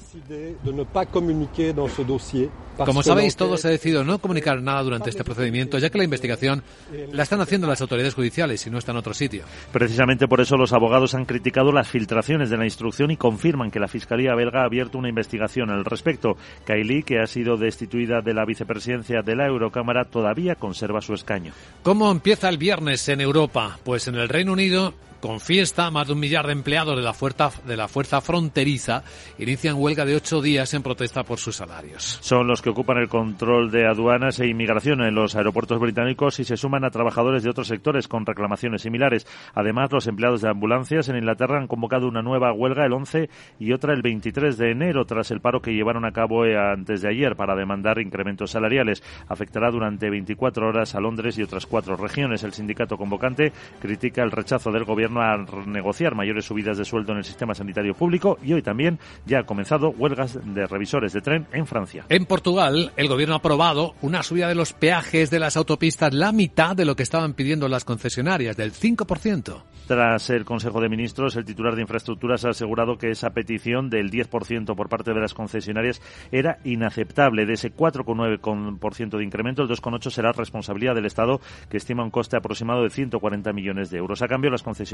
Como sabéis, todos ha decidido no comunicar nada durante este procedimiento, ya que la investigación la están haciendo las autoridades judiciales y no está en otro sitio. Precisamente por eso los abogados han criticado las filtraciones de la instrucción y confirman que la Fiscalía belga ha abierto una investigación al respecto. Kaili, que ha sido destituida de la vicepresidencia de la Eurocámara, todavía conserva su escaño. ¿Cómo empieza el viernes en Europa? Pues en el Reino Unido Con fiesta, más de un millar de empleados de la, fuerza, de la Fuerza Fronteriza inician huelga de ocho días en protesta por sus salarios. Son los que ocupan el control de aduanas e inmigración en los aeropuertos británicos y se suman a trabajadores de otros sectores con reclamaciones similares. Además, los empleados de ambulancias en Inglaterra han convocado una nueva huelga el 11 y otra el 23 de enero tras el paro que llevaron a cabo eh, antes de ayer para demandar incrementos salariales. Afectará durante 24 horas a Londres y otras cuatro regiones. El sindicato convocante critica el rechazo del gobierno a negociar mayores subidas de sueldo en el sistema sanitario público y hoy también ya ha comenzado huelgas de revisores de tren en Francia. En Portugal, el gobierno ha aprobado una subida de los peajes de las autopistas la mitad de lo que estaban pidiendo las concesionarias, del 5%. Tras el Consejo de Ministros, el titular de Infraestructuras ha asegurado que esa petición del 10% por parte de las concesionarias era inaceptable. De ese 4,9% de incremento, el 2,8% será responsabilidad del Estado, que estima un coste aproximado de 140 millones de euros. A cambio, las concesionarias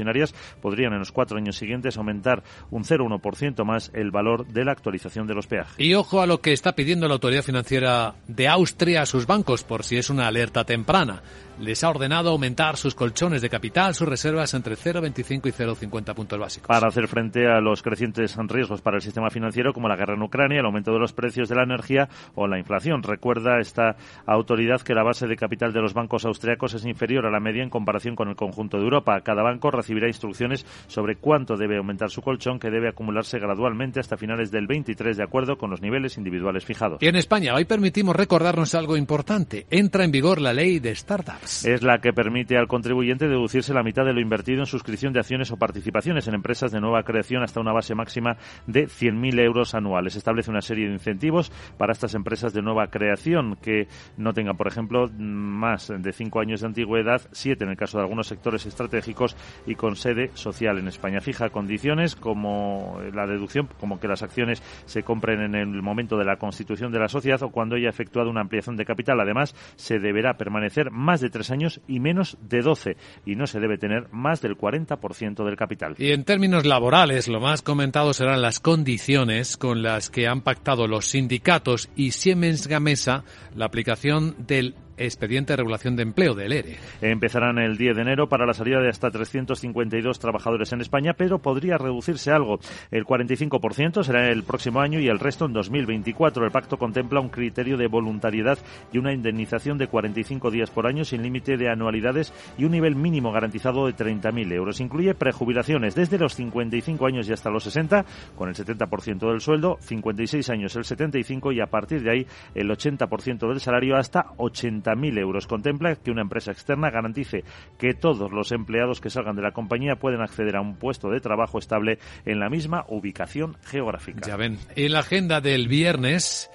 podrían en los cuatro años siguientes aumentar un 0,1% más el valor de la actualización de los peajes. Y ojo a lo que está pidiendo la autoridad financiera de Austria a sus bancos, por si es una alerta temprana les ha ordenado aumentar sus colchones de capital, sus reservas entre 0,25 y 0,50 puntos básicos. Para hacer frente a los crecientes riesgos para el sistema financiero, como la guerra en Ucrania, el aumento de los precios de la energía o la inflación. Recuerda esta autoridad que la base de capital de los bancos austriacos es inferior a la media en comparación con el conjunto de Europa. Cada banco recibirá instrucciones sobre cuánto debe aumentar su colchón, que debe acumularse gradualmente hasta finales del 23, de acuerdo con los niveles individuales fijados. Y en España, hoy permitimos recordarnos algo importante. Entra en vigor la ley de startups es la que permite al contribuyente deducirse la mitad de lo invertido en suscripción de acciones o participaciones en empresas de nueva creación hasta una base máxima de 100.000 euros anuales. Establece una serie de incentivos para estas empresas de nueva creación que no tengan, por ejemplo, más de cinco años de antigüedad, siete en el caso de algunos sectores estratégicos y con sede social en España. Fija condiciones como la deducción, como que las acciones se compren en el momento de la constitución de la sociedad o cuando haya efectuado una ampliación de capital. Además, se deberá permanecer más de tres años y menos de 12 y no se debe tener más del 40% del capital. Y en términos laborales, lo más comentado serán las condiciones con las que han pactado los sindicatos y Siemens Gamesa la aplicación del expediente de regulación de empleo del ERE. Empezarán el 10 de enero para la salida de hasta 352 trabajadores en España, pero podría reducirse algo. El 45% será el próximo año y el resto en 2024. El pacto contempla un criterio de voluntariedad y una indemnización de 45 días por año sin límite de anualidades y un nivel mínimo garantizado de 30.000 euros. Incluye prejubilaciones desde los 55 años y hasta los 60, con el 70% del sueldo, 56 años el 75 y a partir de ahí el 80% del salario hasta 80 mil euros. Contempla que una empresa externa garantice que todos los empleados que salgan de la compañía pueden acceder a un puesto de trabajo estable en la misma ubicación geográfica. Ya ven. En la agenda del viernes.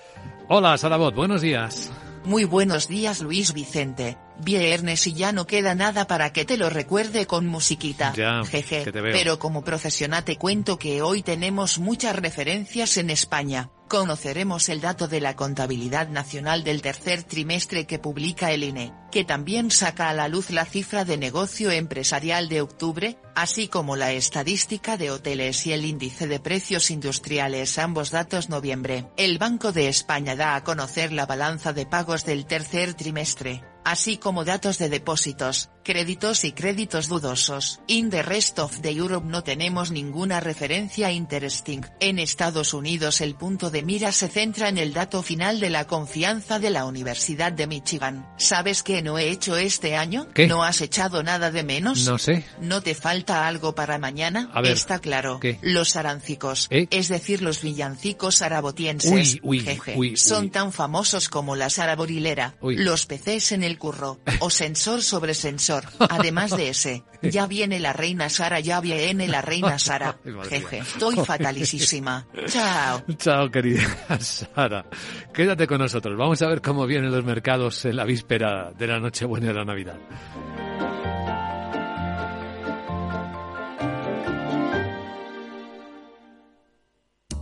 Hola, Sarabot, buenos días. Muy buenos días Luis Vicente. Viernes y ya no queda nada para que te lo recuerde con musiquita. Ya, Jeje. que te veo. Pero como profesional te cuento que hoy tenemos muchas referencias en España. Conoceremos el dato de la contabilidad nacional del tercer trimestre que publica el INE, que también saca a la luz la cifra de negocio empresarial de octubre, así como la estadística de hoteles y el índice de precios industriales, ambos datos noviembre. El Banco de España da a conocer la balanza de pagos del tercer trimestre así como datos de depósitos, créditos y créditos dudosos. In the rest of the Europe no tenemos ninguna referencia interesting. En Estados Unidos el punto de mira se centra en el dato final de la confianza de la Universidad de Michigan. ¿Sabes qué no he hecho este año? ¿Qué? ¿No has echado nada de menos? No sé. ¿No te falta algo para mañana? A ver, Está claro. ¿qué? Los arancicos, ¿Eh? es decir, los villancicos arabotienses, Uy, uy, jeje, uy, son tan famosos como la saraborilera, los PCs en el curro, o sensor sobre sensor. Además de ese, [LAUGHS] ya viene la reina Sara, ya viene la reina [LAUGHS] Sara. Jeje, estoy fatalísima. Chao. [LAUGHS] Chao, querida Sara. Quédate con nosotros. Vamos a ver cómo vienen los mercados en la víspera de la Nochebuena de la Navidad.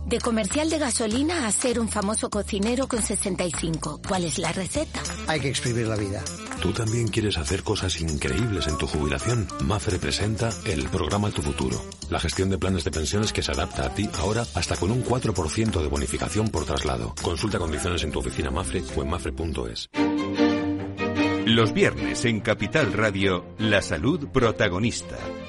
De comercial de gasolina a ser un famoso cocinero con 65. ¿Cuál es la receta? Hay que exprimir la vida. ¿Tú también quieres hacer cosas increíbles en tu jubilación? Mafre presenta el programa Tu Futuro. La gestión de planes de pensiones que se adapta a ti ahora hasta con un 4% de bonificación por traslado. Consulta condiciones en tu oficina Mafre o en mafre.es. Los viernes en Capital Radio, la salud protagonista.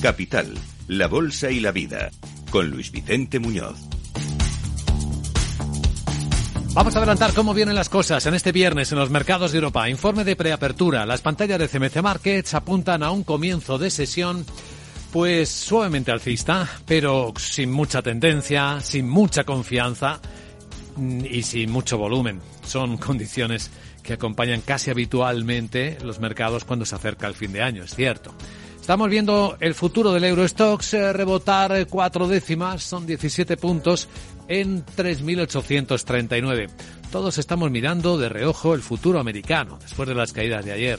Capital, la Bolsa y la Vida, con Luis Vicente Muñoz. Vamos a adelantar cómo vienen las cosas en este viernes en los mercados de Europa. Informe de preapertura. Las pantallas de CMC Markets apuntan a un comienzo de sesión pues suavemente alcista, pero sin mucha tendencia, sin mucha confianza mm, y sin mucho volumen. Son condiciones que acompañan casi habitualmente los mercados cuando se acerca el fin de año, es cierto. Estamos viendo el futuro del Eurostox eh, rebotar cuatro décimas, son 17 puntos en 3.839. Todos estamos mirando de reojo el futuro americano después de las caídas de ayer.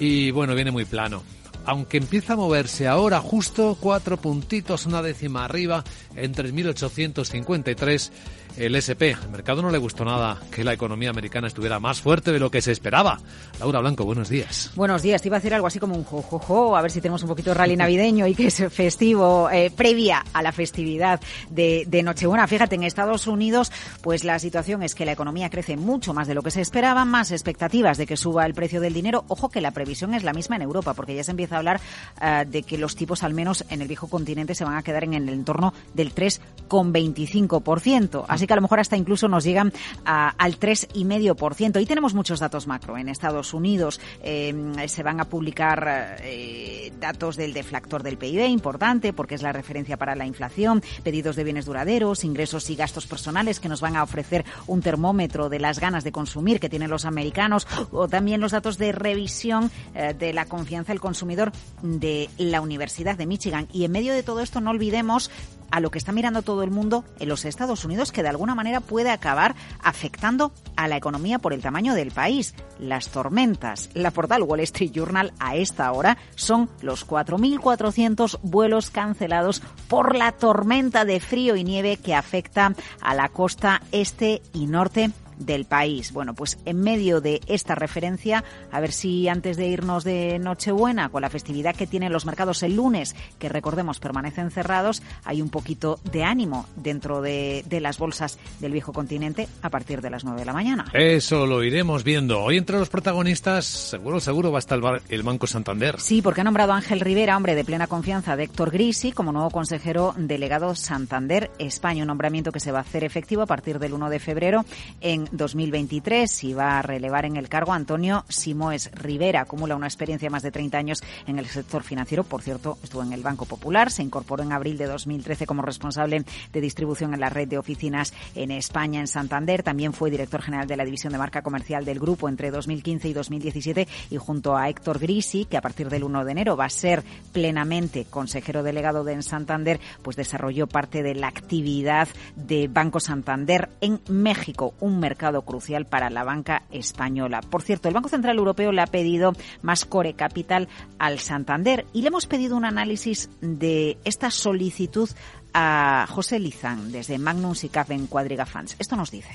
Y bueno, viene muy plano. Aunque empieza a moverse ahora justo cuatro puntitos, una décima arriba en 3.853 el SP. Al mercado no le gustó nada que la economía americana estuviera más fuerte de lo que se esperaba. Laura Blanco, buenos días. Buenos días. Te iba a hacer algo así como un jojojo, a ver si tenemos un poquito de rally navideño y que es festivo, eh, previa a la festividad de, de, Nochebuena. Fíjate, en Estados Unidos, pues la situación es que la economía crece mucho más de lo que se esperaba, más expectativas de que suba el precio del dinero. Ojo que la previsión es la misma en Europa, porque ya se empieza a hablar uh, de que los tipos, al menos en el viejo continente, se van a quedar en el entorno del 3,25%. Así que a lo mejor hasta incluso nos llegan a, al 3,5%. Y tenemos muchos datos macro en Estados Unidos. Eh, se van a publicar eh, datos del deflactor del PIB, importante, porque es la referencia para la inflación, pedidos de bienes duraderos, ingresos y gastos personales que nos van a ofrecer un termómetro de las ganas de consumir que tienen los americanos, o también los datos de revisión eh, de la confianza del consumidor de la Universidad de Michigan. Y en medio de todo esto no olvidemos a lo que está mirando todo el mundo en los Estados Unidos, que de alguna manera puede acabar afectando a la economía por el tamaño del país. Las tormentas. La portal Wall Street Journal a esta hora son los 4.400 vuelos cancelados por la tormenta de frío y nieve que afecta a la costa este y norte del país. Bueno, pues en medio de esta referencia, a ver si antes de irnos de Nochebuena, con la festividad que tienen los mercados el lunes, que recordemos permanecen cerrados, hay un poquito de ánimo dentro de, de las bolsas del viejo continente a partir de las 9 de la mañana. Eso lo iremos viendo. Hoy entre los protagonistas, seguro, seguro va a estar el Banco Santander. Sí, porque ha nombrado a Ángel Rivera, hombre de plena confianza de Héctor Grisi, como nuevo consejero delegado Santander España, un nombramiento que se va a hacer efectivo a partir del 1 de febrero en 2023 y va a relevar en el cargo Antonio Simoes Rivera. Acumula una experiencia de más de 30 años en el sector financiero. Por cierto, estuvo en el Banco Popular. Se incorporó en abril de 2013 como responsable de distribución en la red de oficinas en España, en Santander. También fue director general de la división de marca comercial del grupo entre 2015 y 2017 y junto a Héctor Grisi, que a partir del 1 de enero va a ser plenamente consejero delegado de Santander, pues desarrolló parte de la actividad de Banco Santander en México, un mercado mercado crucial para la banca española. Por cierto, el Banco Central Europeo le ha pedido más core capital al Santander y le hemos pedido un análisis de esta solicitud a José Lizán desde Magnum SICAF en Cuadriga Funds. Esto nos dice.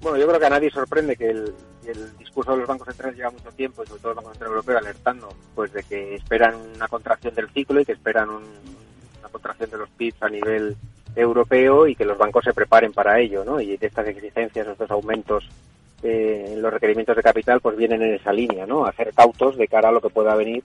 Bueno, yo creo que a nadie sorprende que el, discurso de los bancos centrales lleva mucho tiempo, sobre todo el Banco Central Europeo, alertando pues de que esperan una contracción del ciclo y que esperan un, una contracción de los PIBs a nivel europeo y que los bancos se preparen para ello, ¿no? Y de estas exigencias, estos aumentos eh, en los requerimientos de capital, pues vienen en esa línea, ¿no? A ser cautos de cara a lo que pueda venir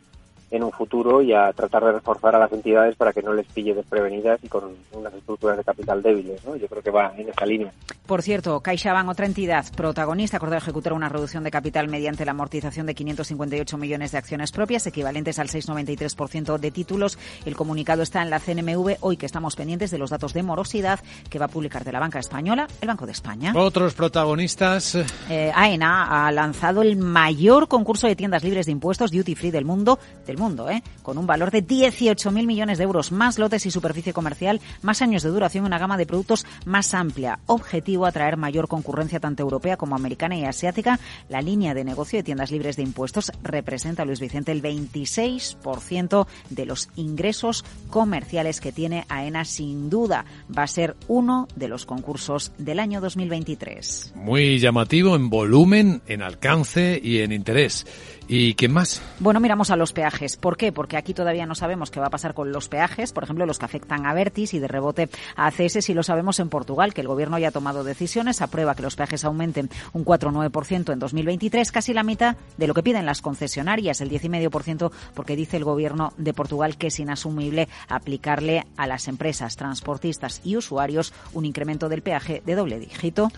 en un futuro y a tratar de reforzar a las entidades para que no les pille desprevenidas y con unas estructuras de capital débiles. ¿no? Yo creo que va en esa línea. Por cierto, CaixaBank, otra entidad protagonista, acordó ejecutar una reducción de capital mediante la amortización de 558 millones de acciones propias, equivalentes al 6,93% de títulos. El comunicado está en la CNMV, hoy que estamos pendientes de los datos de morosidad que va a publicar de la banca española, el Banco de España. Otros protagonistas. Eh, AENA ha lanzado el mayor concurso de tiendas libres de impuestos duty free del mundo, del mundo, ¿eh? con un valor de 18.000 millones de euros, más lotes y superficie comercial, más años de duración, una gama de productos más amplia. Objetivo atraer mayor concurrencia tanto europea como americana y asiática. La línea de negocio de tiendas libres de impuestos representa, Luis Vicente, el 26% de los ingresos comerciales que tiene AENA. Sin duda va a ser uno de los concursos del año 2023. Muy llamativo en volumen, en alcance y en interés. ¿Y qué más? Bueno, miramos a los peajes. ¿Por qué? Porque aquí todavía no sabemos qué va a pasar con los peajes, por ejemplo, los que afectan a Vertis y de rebote a ACS, si lo sabemos en Portugal, que el gobierno ya ha tomado decisiones, aprueba que los peajes aumenten un 4,9% en 2023, casi la mitad de lo que piden las concesionarias, el 10,5%, porque dice el gobierno de Portugal que es inasumible aplicarle a las empresas, transportistas y usuarios un incremento del peaje de doble dígito.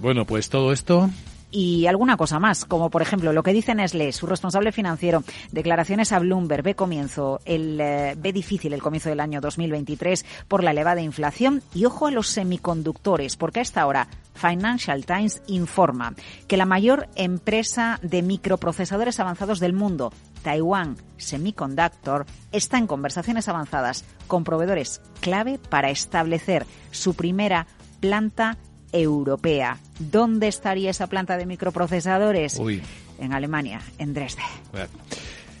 Bueno, pues todo esto y alguna cosa más, como por ejemplo lo que dice Nestlé, su responsable financiero, declaraciones a Bloomberg, ve comienzo, el, eh, ve difícil el comienzo del año 2023 por la elevada inflación y ojo a los semiconductores, porque a esta hora Financial Times informa que la mayor empresa de microprocesadores avanzados del mundo, Taiwan Semiconductor, está en conversaciones avanzadas con proveedores clave para establecer su primera planta europea. ¿Dónde estaría esa planta de microprocesadores? En Alemania, en Dresde.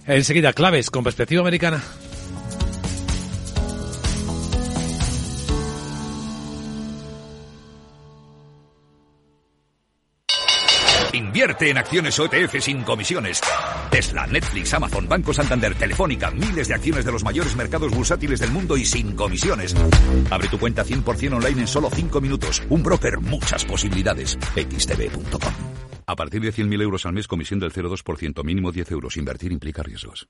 Enseguida, claves con perspectiva americana. Invierte en acciones OTF sin comisiones. Tesla, Netflix, Amazon, Banco Santander, Telefónica, miles de acciones de los mayores mercados bursátiles del mundo y sin comisiones. Abre tu cuenta 100% online en solo 5 minutos. Un broker, muchas posibilidades. xtb.com. A partir de 100.000 euros al mes, comisión del 0,2%, mínimo 10 euros. Invertir implica riesgos.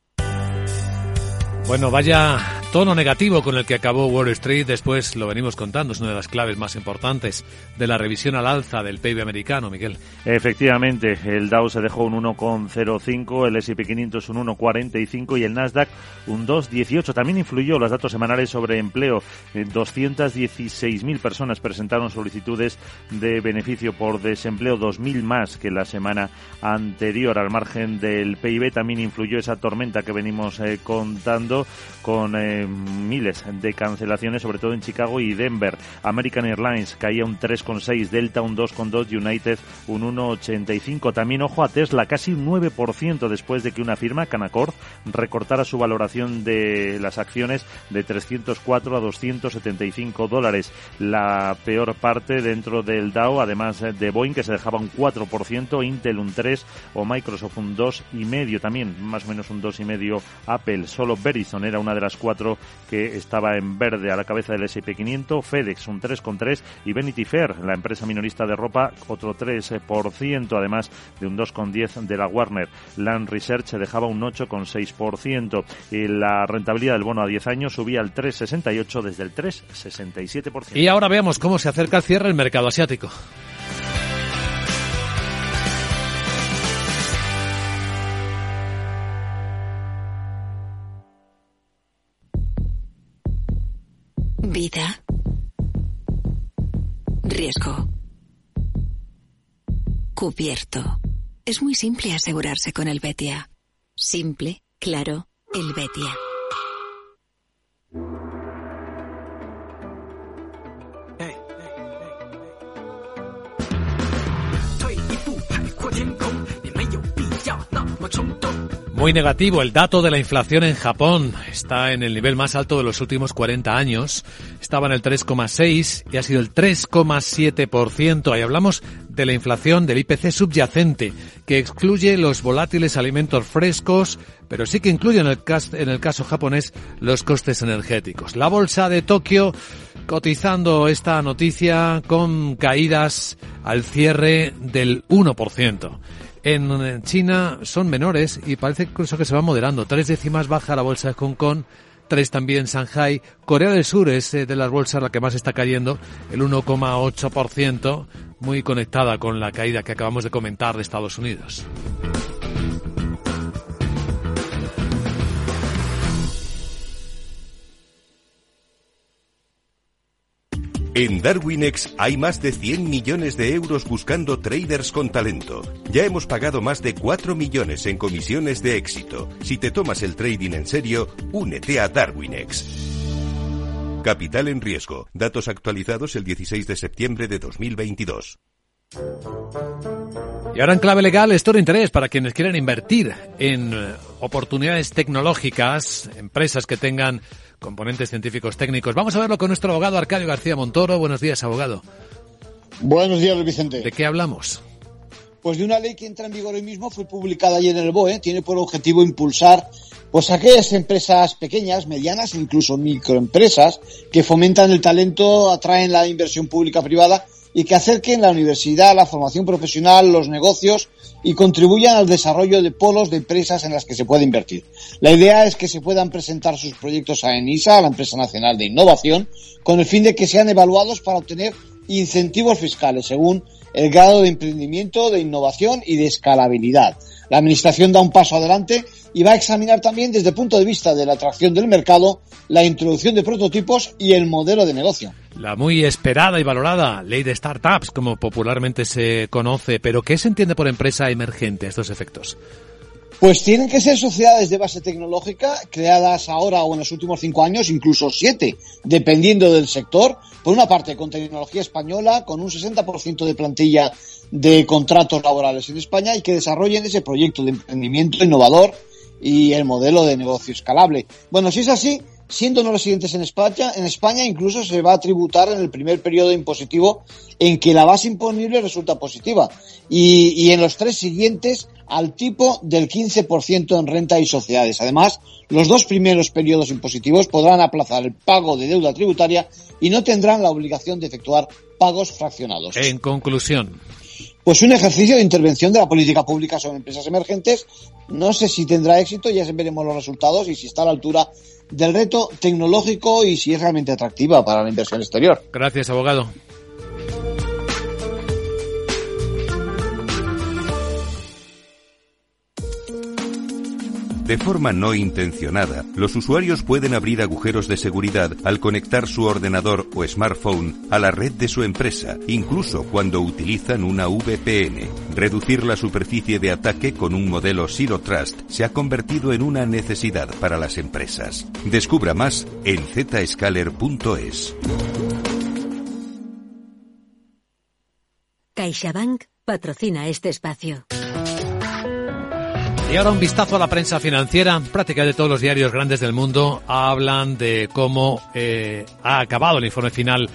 Bueno, vaya tono negativo con el que acabó Wall Street, después lo venimos contando, es una de las claves más importantes de la revisión al alza del PIB americano, Miguel. Efectivamente, el Dow se dejó un 1,05, el S&P 500 un 1,45 y el Nasdaq un 2,18. También influyó los datos semanales sobre empleo. 216.000 eh, personas presentaron solicitudes de beneficio por desempleo, 2.000 más que la semana anterior. Al margen del PIB también influyó esa tormenta que venimos eh, contando con eh, miles de cancelaciones, sobre todo en Chicago y Denver. American Airlines caía un 3,6, Delta un 2,2, United un 1,85. También ojo a Tesla, casi un 9% después de que una firma, Canaccord, recortara su valoración de las acciones de 304 a 275 dólares. La peor parte dentro del Dow, además de Boeing, que se dejaba un 4%, Intel un 3 o Microsoft un 2,5. También más o menos un 2,5 Apple. Solo Verizon era una de las cuatro que estaba en verde a la cabeza del S&P 500, FedEx un 3,3 y Vanity Fair, la empresa minorista de ropa, otro 3%, además de un 2,10 de la Warner. Land Research se dejaba un 8,6% y la rentabilidad del bono a 10 años subía al 3,68 desde el 3,67%. Y ahora veamos cómo se acerca el cierre el mercado asiático. Vida. Riesgo. Cubierto. Es muy simple asegurarse con el Betia. Simple, claro, el Betia. Muy negativo el dato de la inflación en Japón. Está en el nivel más alto de los últimos 40 años. Estaba en el 3,6 y ha sido el 3,7%. Ahí hablamos de la inflación del IPC subyacente, que excluye los volátiles alimentos frescos, pero sí que incluye en el, caso, en el caso japonés los costes energéticos. La bolsa de Tokio cotizando esta noticia con caídas al cierre del 1% en China son menores y parece incluso que se va moderando. Tres décimas baja la bolsa de Hong Kong, tres también Shanghai. Corea del Sur es eh, de las bolsas la que más está cayendo, el 1,8%, muy conectada con la caída que acabamos de comentar de Estados Unidos. En Darwinex hay más de 100 millones de euros buscando traders con talento. Ya hemos pagado más de 4 millones en comisiones de éxito. Si te tomas el trading en serio, únete a Darwinex. Capital en riesgo. Datos actualizados el 16 de septiembre de 2022. Y ahora en clave legal, esto de interés para quienes quieran invertir en eh, oportunidades tecnológicas, empresas que tengan componentes científicos técnicos. Vamos a verlo con nuestro abogado Arcadio García Montoro. Buenos días, abogado. Buenos días, Vicente. ¿De qué hablamos? Pues de una ley que entra en vigor hoy mismo, fue publicada ayer en el BOE, tiene por objetivo impulsar pues aquellas empresas pequeñas, medianas, incluso microempresas, que fomentan el talento, atraen la inversión pública privada y que acerquen la universidad, la formación profesional, los negocios y contribuyan al desarrollo de polos de empresas en las que se puede invertir. La idea es que se puedan presentar sus proyectos a ENISA, a la Empresa Nacional de Innovación, con el fin de que sean evaluados para obtener incentivos fiscales según el grado de emprendimiento, de innovación y de escalabilidad. La Administración da un paso adelante y va a examinar también desde el punto de vista de la atracción del mercado, la introducción de prototipos y el modelo de negocio. La muy esperada y valorada ley de startups, como popularmente se conoce, pero ¿qué se entiende por empresa emergente a estos efectos? Pues tienen que ser sociedades de base tecnológica creadas ahora o en los últimos cinco años, incluso siete, dependiendo del sector. Por una parte, con tecnología española, con un 60% de plantilla de contratos laborales en España y que desarrollen ese proyecto de emprendimiento innovador y el modelo de negocio escalable. Bueno, si es así, siendo no residentes en España, en España incluso se va a tributar en el primer periodo impositivo en que la base imponible resulta positiva y, en los tres siguientes al tipo del 15% en renta y sociedades. Además, los dos primeros periodos impositivos podrán aplazar el pago de deuda tributaria y no tendrán la obligación de efectuar pagos fraccionados. En conclusión. Pues un ejercicio de intervención de la política pública sobre empresas emergentes. No sé si tendrá éxito, ya veremos los resultados y si está a la altura del reto tecnológico y si es realmente atractiva para la inversión exterior. Gracias, abogado. De forma no intencionada, los usuarios pueden abrir agujeros de seguridad al conectar su ordenador o smartphone a la red de su empresa, incluso cuando utilizan una VPN. Reducir la superficie de ataque con un modelo Zero Trust se ha convertido en una necesidad para las empresas. Descubra más en zscaler.es. CaixaBank patrocina este espacio. Y ahora un vistazo a la prensa financiera. Prácticamente todos los diarios grandes del mundo hablan de cómo eh, ha acabado el informe final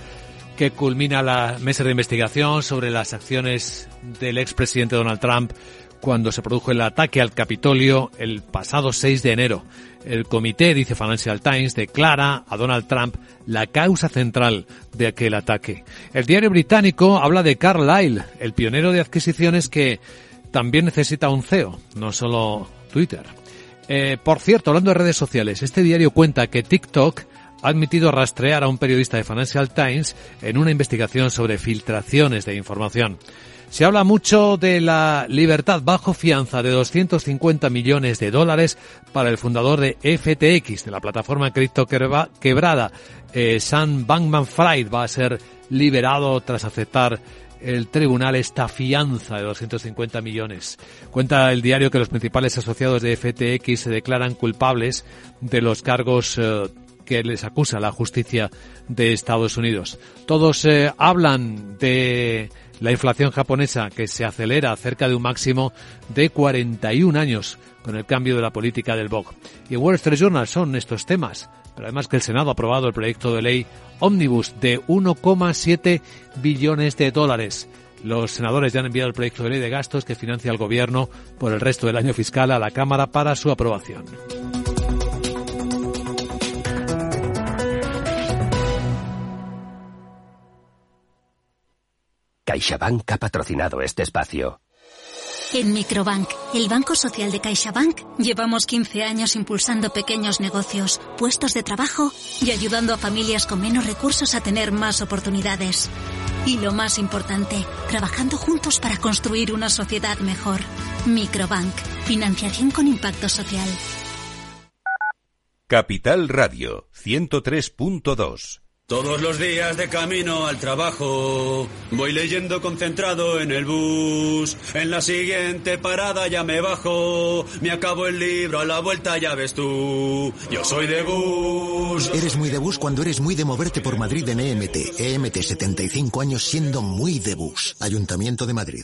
que culmina la mesa de investigación sobre las acciones del expresidente Donald Trump cuando se produjo el ataque al Capitolio el pasado 6 de enero. El comité, dice Financial Times, declara a Donald Trump la causa central de aquel ataque. El diario británico habla de Carlyle, el pionero de adquisiciones que también necesita un CEO, no solo Twitter. Eh, por cierto, hablando de redes sociales, este diario cuenta que TikTok ha admitido rastrear a un periodista de Financial Times en una investigación sobre filtraciones de información. Se habla mucho de la libertad bajo fianza de 250 millones de dólares para el fundador de FTX, de la plataforma cripto quebrada. Eh, Sam Bankman-Fried va a ser liberado tras aceptar el tribunal esta fianza de 250 millones. Cuenta el diario que los principales asociados de FTX se declaran culpables de los cargos eh, que les acusa la justicia de Estados Unidos. Todos eh, hablan de la inflación japonesa que se acelera cerca de un máximo de 41 años con el cambio de la política del BOC. Y Wall Street Journal son estos temas pero además que el Senado ha aprobado el proyecto de ley Omnibus de 1,7 billones de dólares. Los senadores ya han enviado el proyecto de ley de gastos que financia el Gobierno por el resto del año fiscal a la Cámara para su aprobación. CaixaBank ha patrocinado este espacio. En Microbank, el Banco Social de CaixaBank, llevamos 15 años impulsando pequeños negocios, puestos de trabajo y ayudando a familias con menos recursos a tener más oportunidades. Y lo más importante, trabajando juntos para construir una sociedad mejor. Microbank, financiación con impacto social. Capital Radio 103.2 Todos los días de camino al trabajo voy leyendo concentrado en el bus. En la siguiente parada ya me bajo. Me acabo el libro a la vuelta ya ves tú. Yo soy de bus. Eres muy de bus cuando eres muy de moverte por Madrid en EMT. EMT 75 años siendo muy de bus. Ayuntamiento de Madrid.